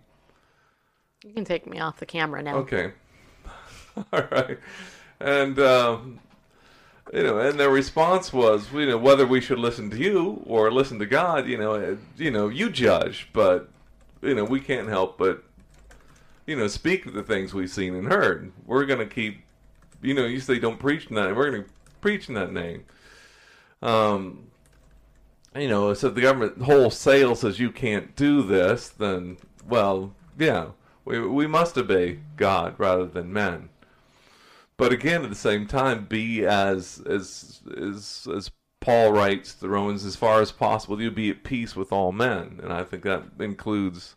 You can take me off the camera now. Okay, all right, and um, you know, and their response was, you know, whether we should listen to you or listen to God, you know, uh, you know, you judge, but you know, we can't help but you know speak the things we've seen and heard. We're gonna keep, you know, you say don't preach in that, we're gonna preach in that name um, you know, so the government wholesale says you can't do this, then well, yeah, we we must obey God rather than men. But again, at the same time, be as as as as Paul writes the Romans, as far as possible, you be at peace with all men, and I think that includes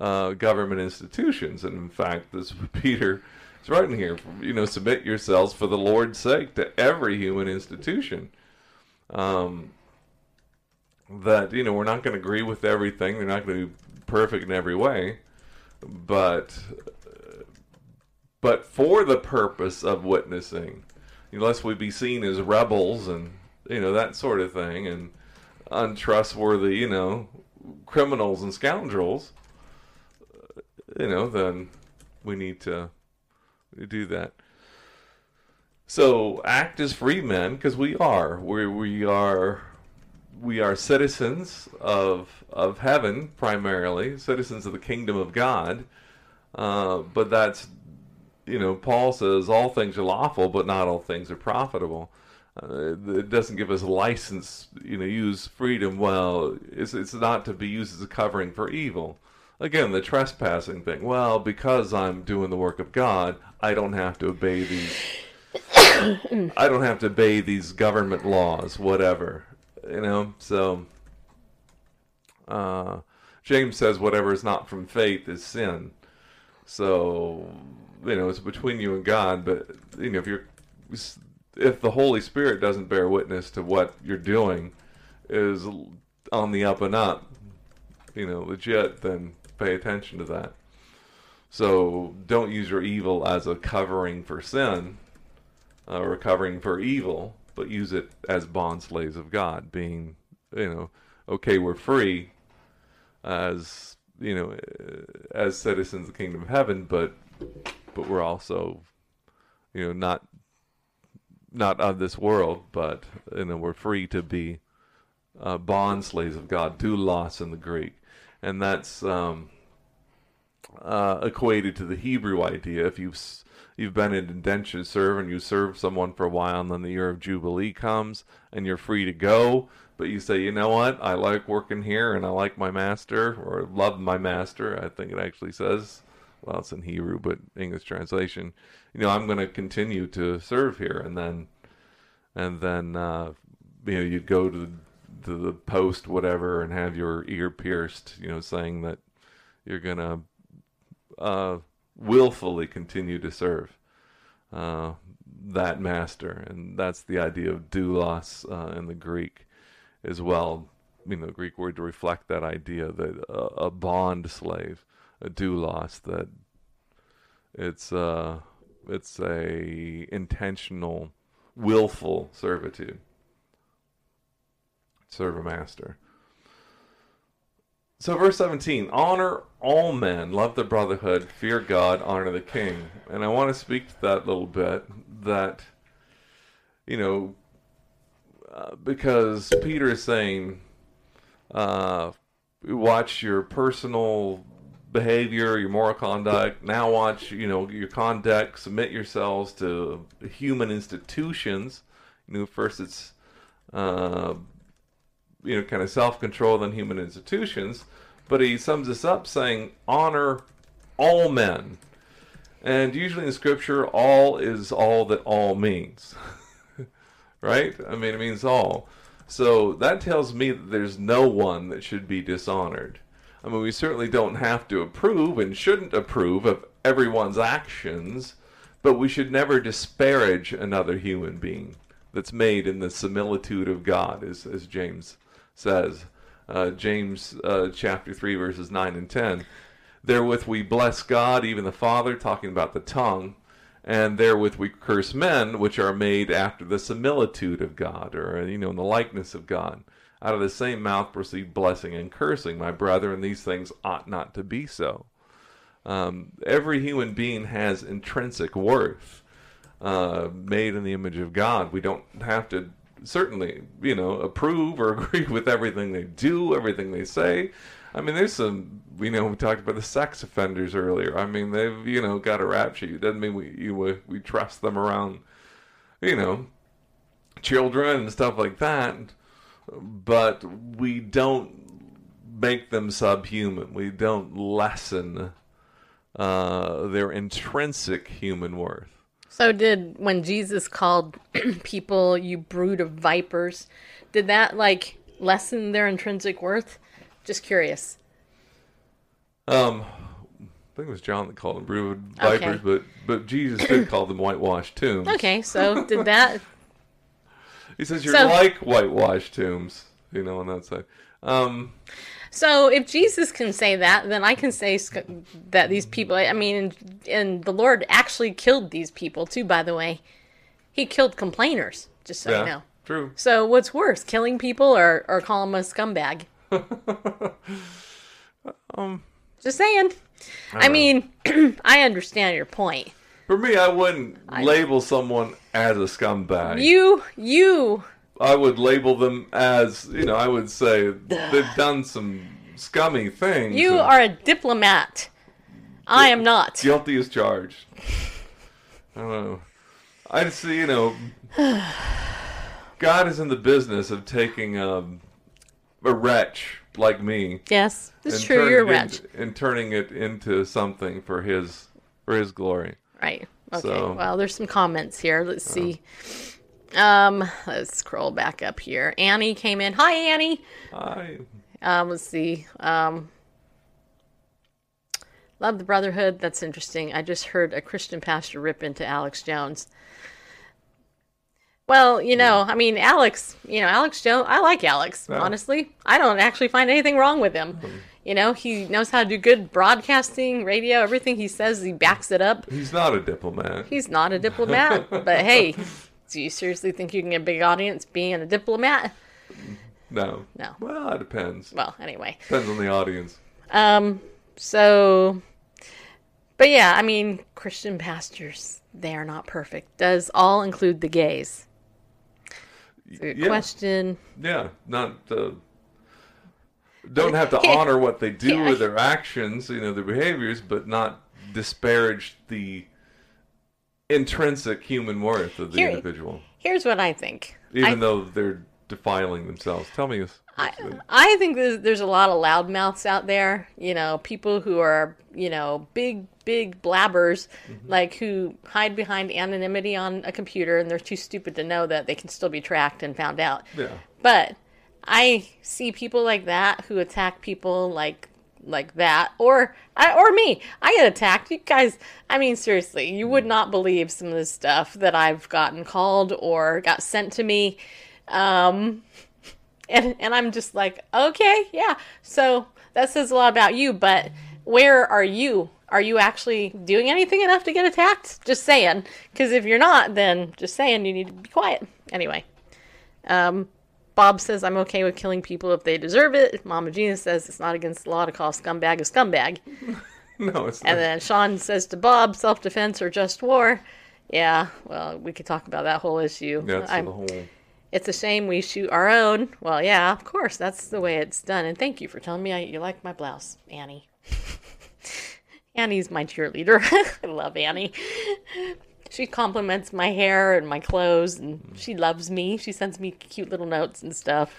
uh, government institutions. And in fact, this Peter is writing here. You know, submit yourselves for the Lord's sake to every human institution um, that you know we're not going to agree with everything. They're not going to be perfect in every way, but but for the purpose of witnessing, unless we be seen as rebels and you know that sort of thing and untrustworthy, you know, criminals and scoundrels, you know, then we need to do that. So act as free men because we are. We we are we are citizens of of heaven primarily, citizens of the kingdom of God. Uh, but that's you know Paul says all things are lawful, but not all things are profitable. Uh, it doesn't give us license, you know, use freedom. Well, it's it's not to be used as a covering for evil. Again, the trespassing thing. Well, because I'm doing the work of God, I don't have to obey these I don't have to obey these government laws, whatever. You know, so uh, James says whatever is not from faith is sin. So, you know, it's between you and God, but you know, if you're if the Holy Spirit doesn't bear witness to what you're doing is on the up and up, you know, legit, then pay attention to that. So don't use your evil as a covering for sin uh, covering for evil, but use it as bond slaves of God, being, you know, okay, we're free as, you know, as citizens of the kingdom of heaven, but, but we're also, you know, not, not of this world, but, you know, we're free to be uh, bond slaves of God, doulos in the Greek. And that's um, uh, equated to the Hebrew idea. If you've you've been in indentured serve and you serve someone for a while and then the year of jubilee comes and you're free to go. But you say you know what? I like working here and i like my master or love my master i think it actually says well it's in hebrew but english translation you know i'm going to continue to serve here and then and then uh, you know you'd go to the, to the post whatever and have your ear pierced you know saying that you're going to uh, willfully continue to serve. uh, that master, and that's the idea of doulos uh, in the Greek as well. You know, the Greek word to reflect that idea that uh, a bond slave, a doulos, that it's uh, it's a intentional, willful servitude. Serve a master. So, verse 17 honor all men, love the brotherhood, fear God, honor the king. And I want to speak to that a little bit that, you know, uh, because Peter is saying, uh, watch your personal behavior, your moral conduct. Now watch, you know, your conduct. Submit yourselves to human institutions. You know, first it's, uh, you know, kind of self-control than human institutions. But he sums this up saying, honor all men. And usually in Scripture, all is all that all means. right? I mean, it means all. So that tells me that there's no one that should be dishonored. I mean, we certainly don't have to approve and shouldn't approve of everyone's actions, but we should never disparage another human being that's made in the similitude of God, as, as James says. Uh, James uh, chapter 3, verses 9 and 10. Therewith we bless God, even the Father, talking about the tongue, and therewith we curse men, which are made after the similitude of God, or, you know, in the likeness of God. Out of the same mouth proceed blessing and cursing. My brethren, these things ought not to be so. Um, every human being has intrinsic worth, uh, made in the image of God. We don't have to certainly, you know, approve or agree with everything they do, everything they say. I mean, there's some, you know, we talked about the sex offenders earlier. I mean, they've, you know, got a rap sheet. Doesn't mean we you we, we trust them around, you know, children and stuff like that. But we don't make them subhuman. We don't lessen uh, their intrinsic human worth. So did when Jesus called people you brood of vipers, did that like lessen their intrinsic worth? Just curious. Um, I think it was John that called them brood Okay. vipers, but but Jesus did call them whitewashed tombs. Okay, so did that He says you're So- like whitewashed tombs, you know, on that side. Um, So if Jesus can say that, then I can say that these people. I mean, and, and the Lord actually killed these people too. By the way, He killed complainers. Just so yeah, you know. true. So what's worse, killing people or or calling them a scumbag? Um, Just saying. I, mean, I understand your point. For me, I wouldn't label someone as a scumbag. You you I would label them as, you know, I would say they've done some scummy things. you are a diplomat. I am not. guilty as charged. I don't know. I see, you know, God is in the business of taking um, a wretch like me Yes, it's true. You're a wretch. into- and turning it into something for His for His glory. Right. Okay. So- Well, there's some comments here. Let's see. Um, let's scroll back up here. Annie came in. Hi, Annie. I Um, let's see. Um, love the brotherhood. That's interesting. I just heard a Christian pastor rip into Alex Jones. Well, you know, I mean, Alex, you know, Alex Jones, I like Alex, honestly. I don't actually find anything wrong with him. You know, he knows how to do good broadcasting, radio, everything he says, he backs it up. he's not a diplomat. He's not a diplomat, but hey, do you seriously think you can get a big audience being a diplomat? No. No. Well, it depends. Well, anyway. Depends on the audience. Um, so, but yeah, I mean, Christian pastors, they are not perfect. Does all include the gays? Good Yeah. question. Yeah, not uh, don't have to honor what they do Yeah. with their actions, you know, their behaviors, but not disparage the intrinsic human worth of the Here- individual, Here's what I think. even I, though they're defiling themselves. Tell me, this. I, I think there's, there's a lot of loudmouths out there, you know, people who are, you know, big, big blabbers, mm-hmm. like who hide behind anonymity on a computer and they're too stupid to know that they can still be tracked and found out. yeah, But I see people like that who attack people like like that or I, or me. I get attacked. You guys i mean seriously you would not believe some of the stuff that i've gotten called or got sent to me. Um and and i'm just like okay yeah. So that says a lot about you but where are you? Are you actually doing anything enough to get attacked? Just saying. Because if you're not then just saying you need to be quiet. Anyway. Um Bob says, I'm okay with killing people if they deserve it. Mama Gina says, it's not against the law to call scumbag a scumbag. No, it's not. And then Sean says to Bob, self defense or just war. Yeah, well, we could talk about that whole issue. That's I'm- the whole. It's a shame we shoot our own. Well, yeah, of course, that's the way it's done. And thank you for telling me I, you like my blouse, Annie. Annie's my cheerleader. I love Annie. She compliments my hair and my clothes, and she loves me. She sends me cute little notes and stuff.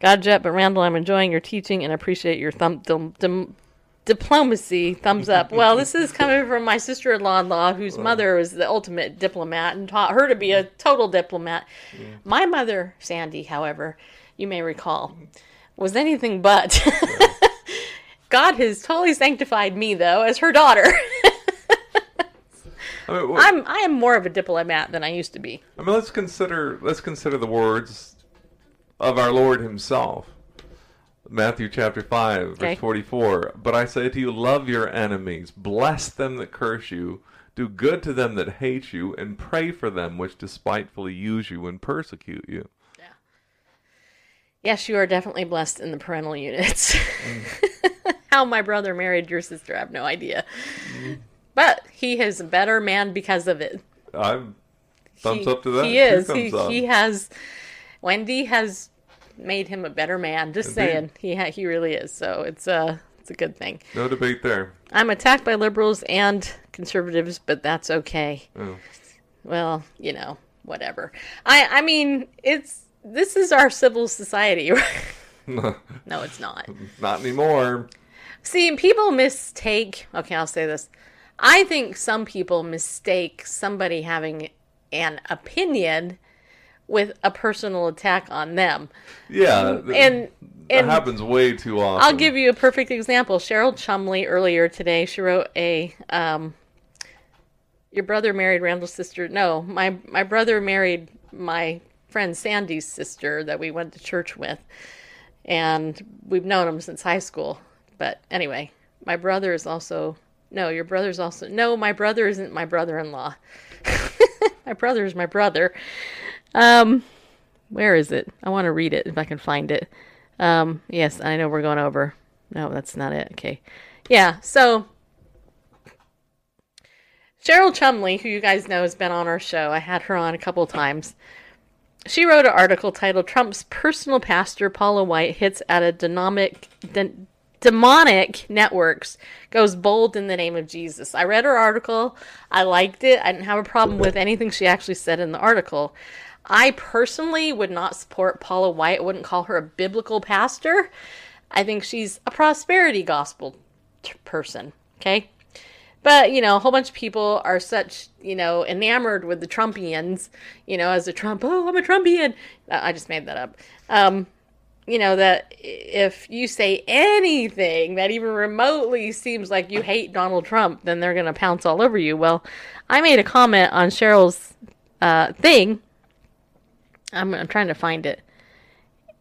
God, Jet, but Randall, I'm enjoying your teaching and appreciate your thumb diplomacy. Thumbs up. Well, this is coming from my sister-in-law, in-law, whose mother was the ultimate diplomat and taught her to be a total diplomat. My mother, Sandy, however, you may recall, was anything but. God has totally sanctified me, though, as her daughter. I mean, I'm I am more of a diplomat than I used to be. I mean, let's consider let's consider the words of our Lord Himself. Matthew chapter five, verse forty-four. But I say to you, love your enemies, bless them that curse you, do good to them that hate you, and pray for them which despitefully use you and persecute you. Yes, you are definitely blessed in the parental units. Mm. How my brother married your sister, I have no idea. Mm. But he is a better man because of it. I'm thumbs he, up to that. He is. He, he has. Wendy has made him a better man. Just Indeed. saying, he ha- he really is. So it's a it's a good thing. No debate there. I'm attacked by liberals and conservatives, but that's okay. Oh. Well, you know, whatever. I I mean, it's this is our civil society. no, it's not. Not anymore. See, people mistake. Okay, I'll say this. I think some people mistake somebody having an opinion with a personal attack on them. Yeah, And that and happens way too often. I'll give you a perfect example. Cheryl Chumley earlier today, she wrote a um your brother married Randall's sister. No, my my brother married my friend Sandy's sister that we went to church with. And we've known him since high school. But anyway, my brother is also no, your brother's also no, my brother isn't my brother-in-law. my brother is my brother. Um where is it? I want to read it if I can find it. Um, yes, I know we're going over. No, that's not it. Okay. Yeah, so Cheryl Chumley, who you guys know has been on our show, I had her on a couple times. She wrote an article titled Trump's personal pastor, Paula White, hits at a demonic, de- demonic networks, goes bold in the name of Jesus. I read her article. I liked it. I didn't have a problem with anything she actually said in the article. I personally would not support Paula White. I wouldn't call her a biblical pastor. I think she's a prosperity gospel t- person. Okay. But, you know, a whole bunch of people are such, you know, enamored with the Trumpians, you know, as a Trump, oh, I'm a Trumpian. Uh, I just made that up. Um, you know, that if you say anything that even remotely seems like you hate Donald Trump, then they're going to pounce all over you. Well, I made a comment on Cheryl's uh, thing. I'm, I'm trying to find it.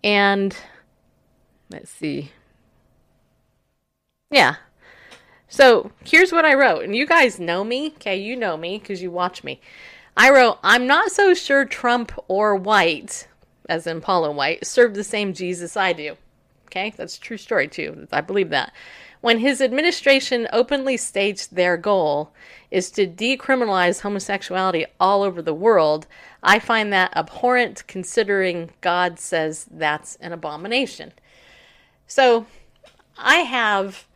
And let's see. Yeah. So here's what I wrote. And you guys know me. Okay, you know me because you watch me. I wrote, I'm not so sure Trump or White, as in Paula White, serve the same Jesus I do. Okay, that's a true story too. I believe that. When his administration openly states their goal is to decriminalize homosexuality all over the world, I find that abhorrent considering God says that's an abomination. So I have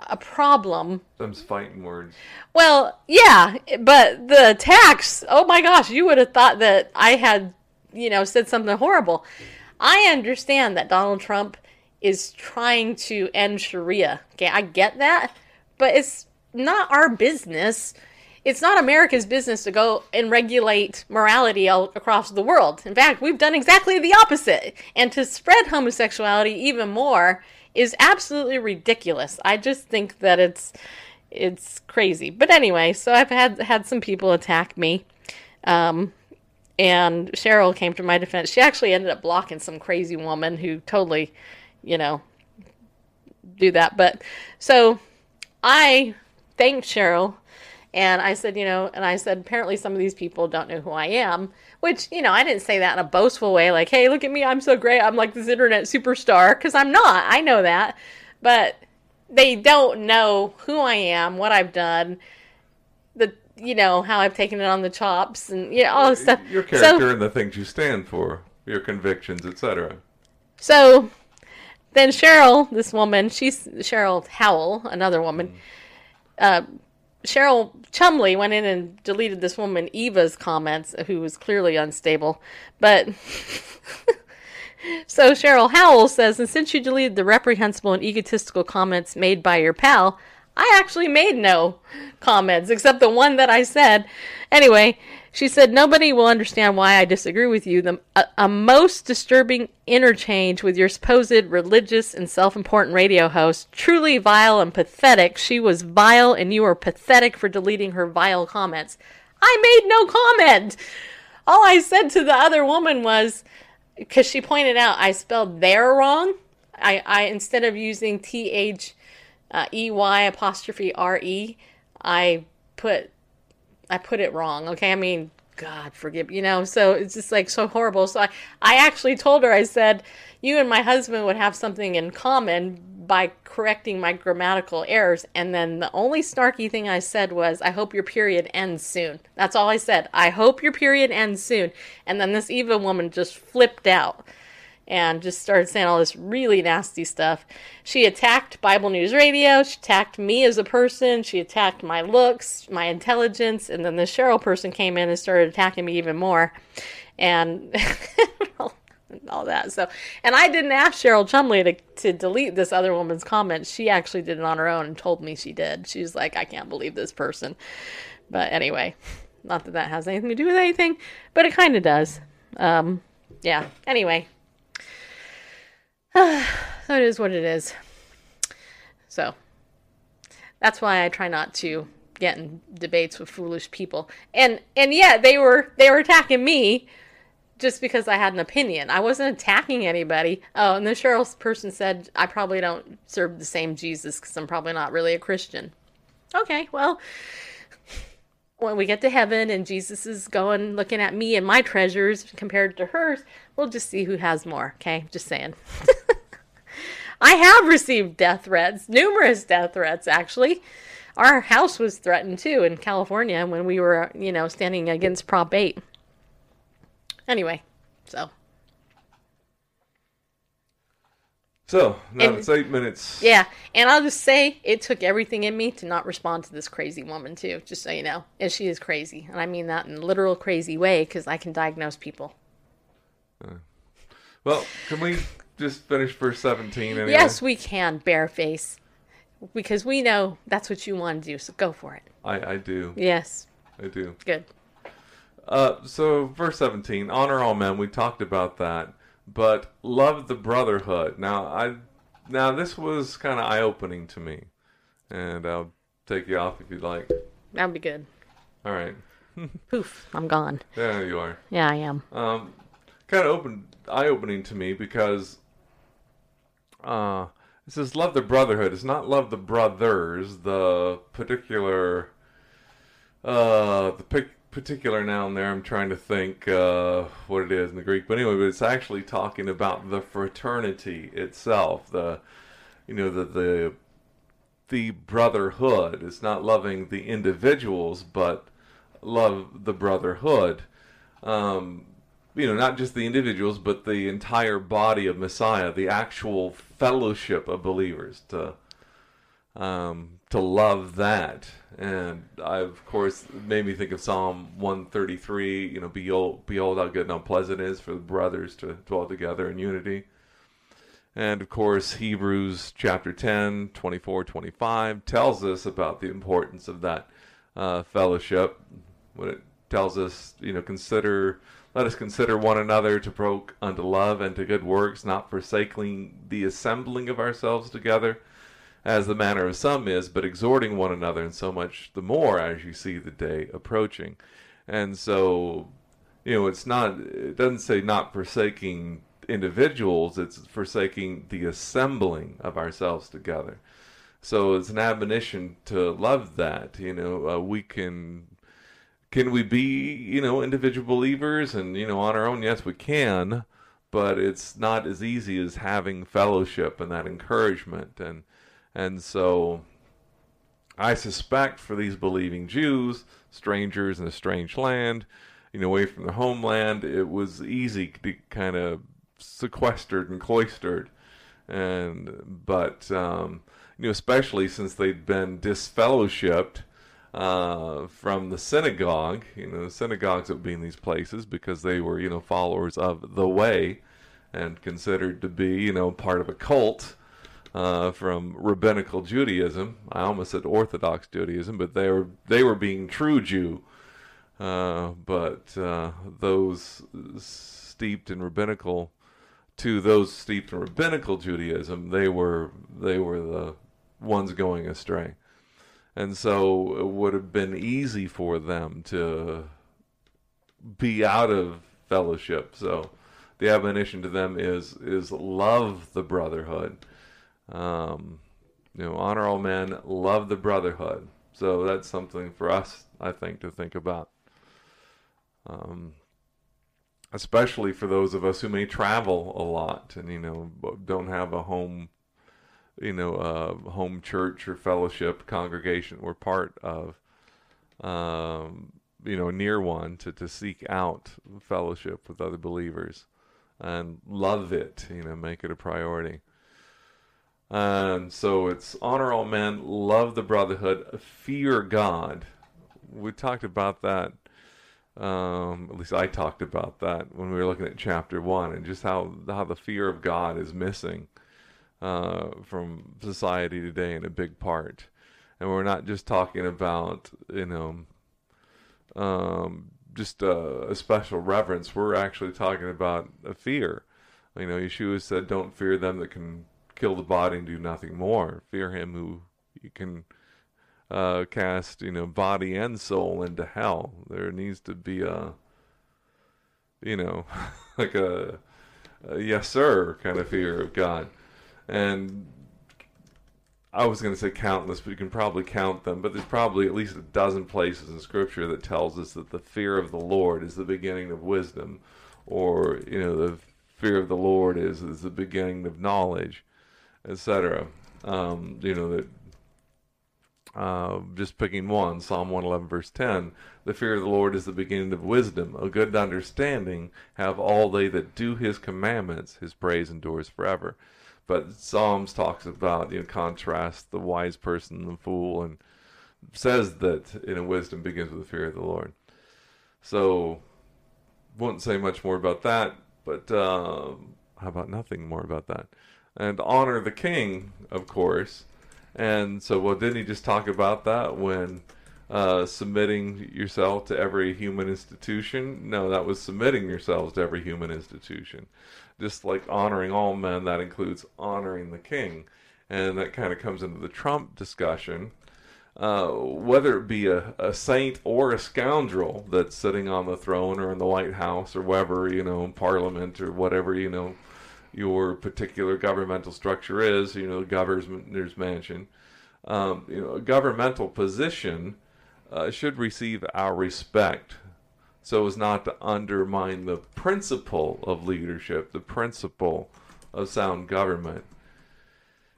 a problem Them's fighting words. well, yeah, but the attacks, oh my gosh, you would have thought that I had, you know, said something horrible. I understand that Donald Trump is trying to end Sharia. Okay, I get that, but it's not our business. It's not America's business to go and regulate morality all across the world. In fact, we've done exactly the opposite. And to spread homosexuality even more is absolutely ridiculous. I just think that it's it's crazy. But anyway, so I've had had some people attack me. Um, and Cheryl came to my defense. She actually ended up blocking some crazy woman who totally, you know, do that. But so I thanked Cheryl and I said, you know, and I said, apparently some of these people don't know who I am, which, you know, I didn't say that in a boastful way, like, hey, look at me, I'm so great, I'm like this internet superstar, because I'm not. I know that. But they don't know who I am, what I've done, the, you know, how I've taken it on the chops, and, you know, all this stuff. Your So- character and the things you stand for, your convictions, etc. So then Cheryl, this woman, she's Cheryl Howell, another woman. Uh, Cheryl Chumley went in and deleted this woman Eva's comments, who was clearly unstable. But so Cheryl Howell says, and since you deleted the reprehensible and egotistical comments made by your pal, I actually made no comments except the one that I said. Anyway, she said nobody will understand why I disagree with you. The a, a most disturbing interchange with your supposed religious and self-important radio host, truly vile and pathetic. She was vile, and you are pathetic for deleting her vile comments. I made no comment. All I said to the other woman was because she pointed out I spelled there wrong. I, I instead of using T H uh, E Y apostrophe R E, I put I put it wrong. Okay, I mean, God forgive you know. So it's just like so horrible. So I I actually told her I said you and my husband would have something in common by correcting my grammatical errors. And then the only snarky thing I said was, I hope your period ends soon. That's all I said. I hope your period ends soon. And then this Eva woman just flipped out and just started saying all this really nasty stuff. She attacked Bible News Radio. She attacked me as a person. She attacked my looks, my intelligence. And then the Cheryl person came in and started attacking me even more. And all that. So, and I didn't ask Cheryl Chumley to, to delete this other woman's comment. She actually did it on her own and told me she did. She was like, I can't believe this person. But anyway, not that that has anything to do with anything, but it kind of does. Um, yeah. Anyway, so it is what it is. So that's why I try not to get in debates with foolish people. And and yeah, they were they were attacking me just because I had an opinion. I wasn't attacking anybody. Oh, and the Cheryl person said I probably don't serve the same Jesus because I'm probably not really a Christian. Okay, well, when we get to heaven and Jesus is going looking at me and my treasures compared to hers, we'll just see who has more. Okay, just saying. I have received death threats, numerous death threats actually. Our house was threatened too in California when we were, you know, standing against Prop 8. Anyway, so So now And- it's eight minutes. yeah, and I'll just say it took everything in me to not respond to this crazy woman too, just so you know. And she is crazy, and I mean that in a literal crazy way because I can diagnose people. Well, can we just finish verse seventeen? Anyway? Yes, we can, bareface, because we know that's what you want to do. So go for it. I, I do. Yes, I do. good. Uh, so verse 17, honor all men. We talked about that, but love the brotherhood. Now, I now this was kind of eye opening to me, and I'll take you off if you'd like. That'd be good. All right, Poof, I'm gone. there you are. Yeah, I am. Um, kind of open eye opening to me because uh, it says love the brotherhood. It's not love the brothers. The particular uh, the pic- particular noun there. I'm trying to think uh, what it is in the Greek, but anyway, but it's actually talking about the fraternity itself. The you know the the the brotherhood. It's not loving the individuals, but love the brotherhood. Um, you know, not just the individuals, but the entire body of Messiah, the actual fellowship of believers. To um, to love that, and I, of course, made me think of Psalm one thirty three. You know, behold, behold how good and how pleasant it is for the brothers to dwell together in unity. And of course, Hebrews chapter 10, 24, 25 tells us about the importance of that uh, fellowship. When it tells us, you know, consider Let us consider one another to provoke unto love and to good works, not forsaking the assembling of ourselves together, as the manner of some is, but exhorting one another, and so much the more as you see the day approaching. And so, you know, it's not, it doesn't say not forsaking individuals, it's forsaking the assembling of ourselves together. So it's an admonition to love that. You know, uh, we can can we be you know individual believers and you know on our own? Yes, we can, but it's not as easy as having fellowship and that encouragement and and so. I suspect for these believing Jews, strangers in a strange land, you know, away from their homeland, it was easy to kind of sequestered and cloistered, and but um, you know, especially since they'd been disfellowshipped uh, from the synagogue. You know, the synagogues would be in these places because they were, you know, followers of the way and considered to be, you know, part of a cult uh, from rabbinical Judaism. I almost said Orthodox Judaism, but they were they were being true Jew. Uh, but uh, those steeped in rabbinical to those steeped in rabbinical Judaism, they were they were the ones going astray. And so it would have been easy for them to be out of fellowship. So the admonition to them is is love the brotherhood. Um, you know, honor all men, love the brotherhood. So that's something for us, I think, to think about. Um, especially for those of us who may travel a lot and you know don't have a home you know, uh, home church or fellowship congregation we're part of, um, you know, near one to, to seek out fellowship with other believers and love it, you know, make it a priority. And so it's honor all men, love the brotherhood, fear God. We talked about that. Um, at least I talked about that when we were looking at chapter one, and just how how the fear of God is missing uh, from society today in a big part. And we're not just talking about, you know, um, just a, a, special reverence. We're actually talking about a fear. You know, Yeshua said, "Don't fear them that can kill the body and do nothing more. Fear Him who you can uh, cast, you know, body and soul into hell." There needs to be a, you know, like a, a yes sir kind of fear of God and I was going to say countless, but you can probably count them. But there's probably at least a dozen places in Scripture that tells us that the fear of the Lord is the beginning of wisdom, or you know, the fear of the Lord is is the beginning of knowledge, etc. Um, you know that. Uh, just picking one, Psalm 111, verse 10. The fear of the Lord is the beginning of wisdom. A good understanding have all they that do his commandments. His praise endures forever. But Psalms talks about you know contrast the wise person and the fool, and says that you know wisdom begins with the fear of the Lord. So, won't say much more about that. But uh, how about nothing more about that? And honor the king, of course. And so, well, didn't he just talk about that when uh, submitting yourself to every human institution? No, that was submitting yourselves to every human institution just like honoring all men, that includes honoring the king. And that kind of comes into the Trump discussion. Uh, whether it be a, a saint or a scoundrel that's sitting on the throne or in the White House or wherever, you know, in Parliament or whatever, you know, your particular governmental structure is, you know, governor's mansion. Um, you know, a governmental position uh, should receive our respect so as not to undermine the principle of leadership, the principle of sound government.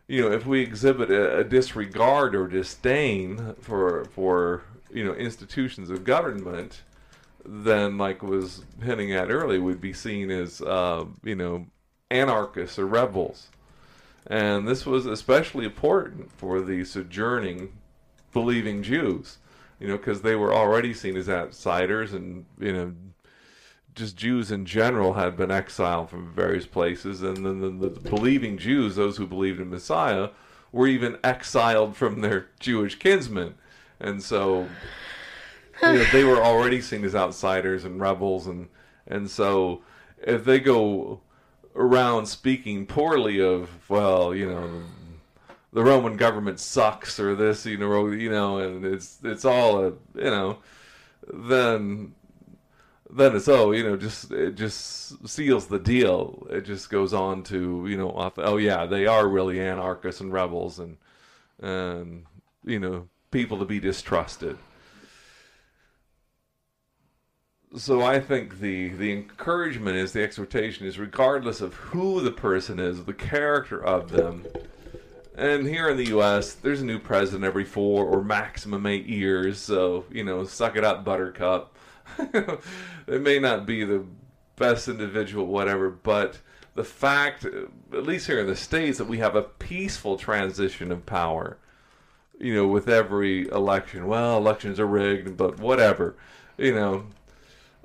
You know, if we exhibit a, a disregard or disdain for for you know institutions of government, then like was hinting at earlier, would be seen as uh, you know anarchists or rebels. And this was especially important for the sojourning, believing Jews you know, because they were already seen as outsiders, and you know, just Jews in general had been exiled from various places, and then the, the believing Jews, those who believed in Messiah, were even exiled from their Jewish kinsmen, and so you know, they were already seen as outsiders and rebels, and And so if they go around speaking poorly of, well, you know, the Roman government sucks or this, you know, you know, and it's it's all a, you know, then then it's oh, you know, just it just seals the deal. It just goes on to you know, off, oh yeah, they are really anarchists and rebels and and you know, people to be distrusted. So I think the the encouragement is the exhortation is regardless of who the person is, the character of them. And here in the U.S., there's a new president every four or maximum eight years. So you know, suck it up, Buttercup. it may not be the best individual, whatever, but the fact, at least here in the states, that we have a peaceful transition of power. You know, with every election, well, elections are rigged, but whatever. You know,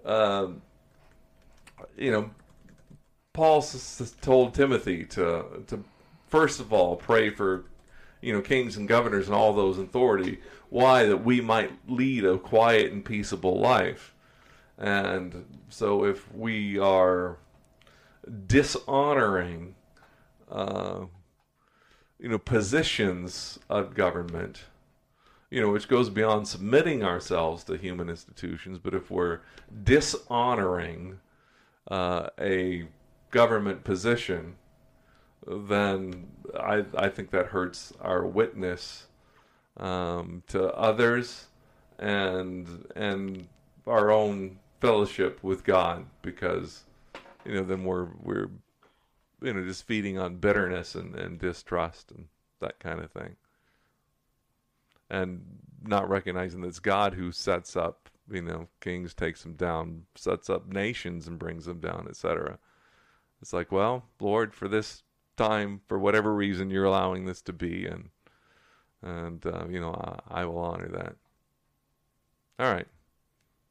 um, you know, Paul s- s- told Timothy to to first of all pray for you know kings and governors and all those in authority. Why that we might lead a quiet and peaceable life. And so, if we are dishonoring, uh, you know, positions of government, you know, which goes beyond submitting ourselves to human institutions, but if we're dishonoring uh, a government position, then I, I think that hurts our witness um, to others and and our own fellowship with God because you know then we're we're you know just feeding on bitterness and, and distrust and that kind of thing and not recognizing that it's God who sets up you know kings takes them down sets up nations and brings them down etc it's like well Lord for this time for whatever reason you're allowing this to be and and uh, you know I, I will honor that. All right.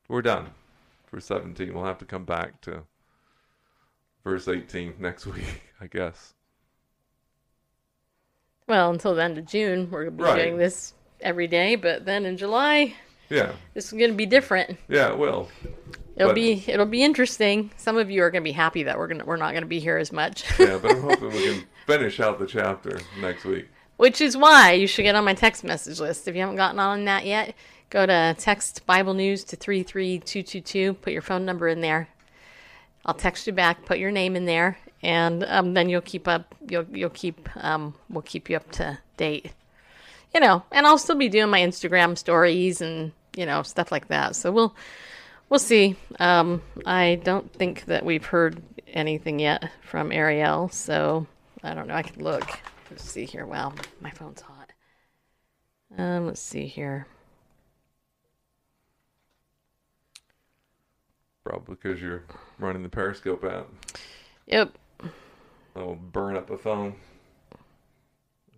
We're done for 17 we'll have to come back to verse 18 next week i guess. Well, until the end of June, we're going to be Right. doing this every day, but then in July, yeah this is going to be different. yeah it will It'll But- be it'll be interesting. Some of you are going to be happy that we're going to we're not going to be here as much. yeah but i'm hoping we can finish out the chapter next week Which is why you should get on my text message list. If you haven't gotten on that yet, go to text Bible News to 33222. Put your phone number in there. I'll text you back. Put your name in there, and um, then you'll keep up. You'll you'll keep um, we'll keep you up to date. You know, and I'll still be doing my Instagram stories and you know stuff like that. So we'll we'll see. Um, I don't think that we've heard anything yet from Ariel, so I don't know. I can look. Let's see here. Wow, my phone's hot. Um, let's see here. probably because you're running the periscope app Yep. i'll burn up a phone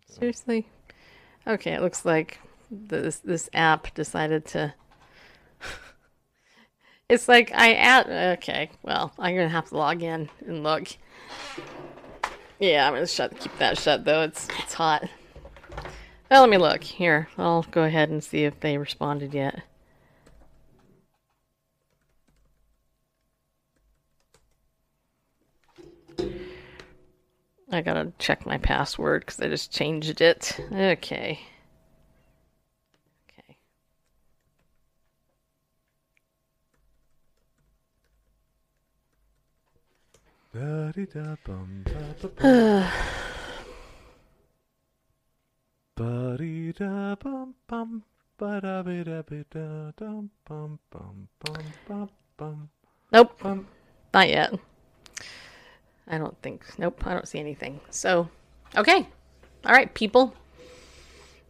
Seriously. Okay, it looks like this this app decided to. it's like I add. Okay, well, I'm gonna have to log in and look. Yeah, I'm gonna shut keep that shut though. It's it's hot. Well, let me look here. I'll go ahead and see if they responded yet. I gotta check my password because I just changed it. Okay. Okay. Nope. Not yet. I don't think. Nope. I don't see anything. So, okay. All right, people.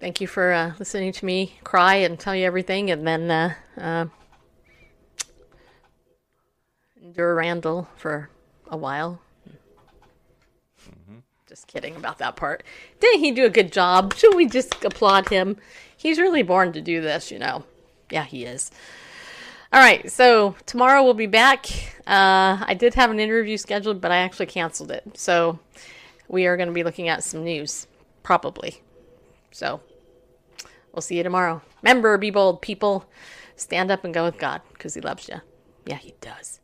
Thank you for uh, listening to me cry and tell you everything, and then uh, uh, endure Randall for a while. Just kidding about that part. Didn't he do a good job? Should we just applaud him? He's really born to do this, you know. Yeah, he is. All right, so tomorrow we'll be back. Uh, I did have an interview scheduled, but I actually canceled it. So we are going to be looking at some news, probably. So we'll see you tomorrow. Remember, be bold, people. Stand up and go with God because He loves you. Yeah, He does.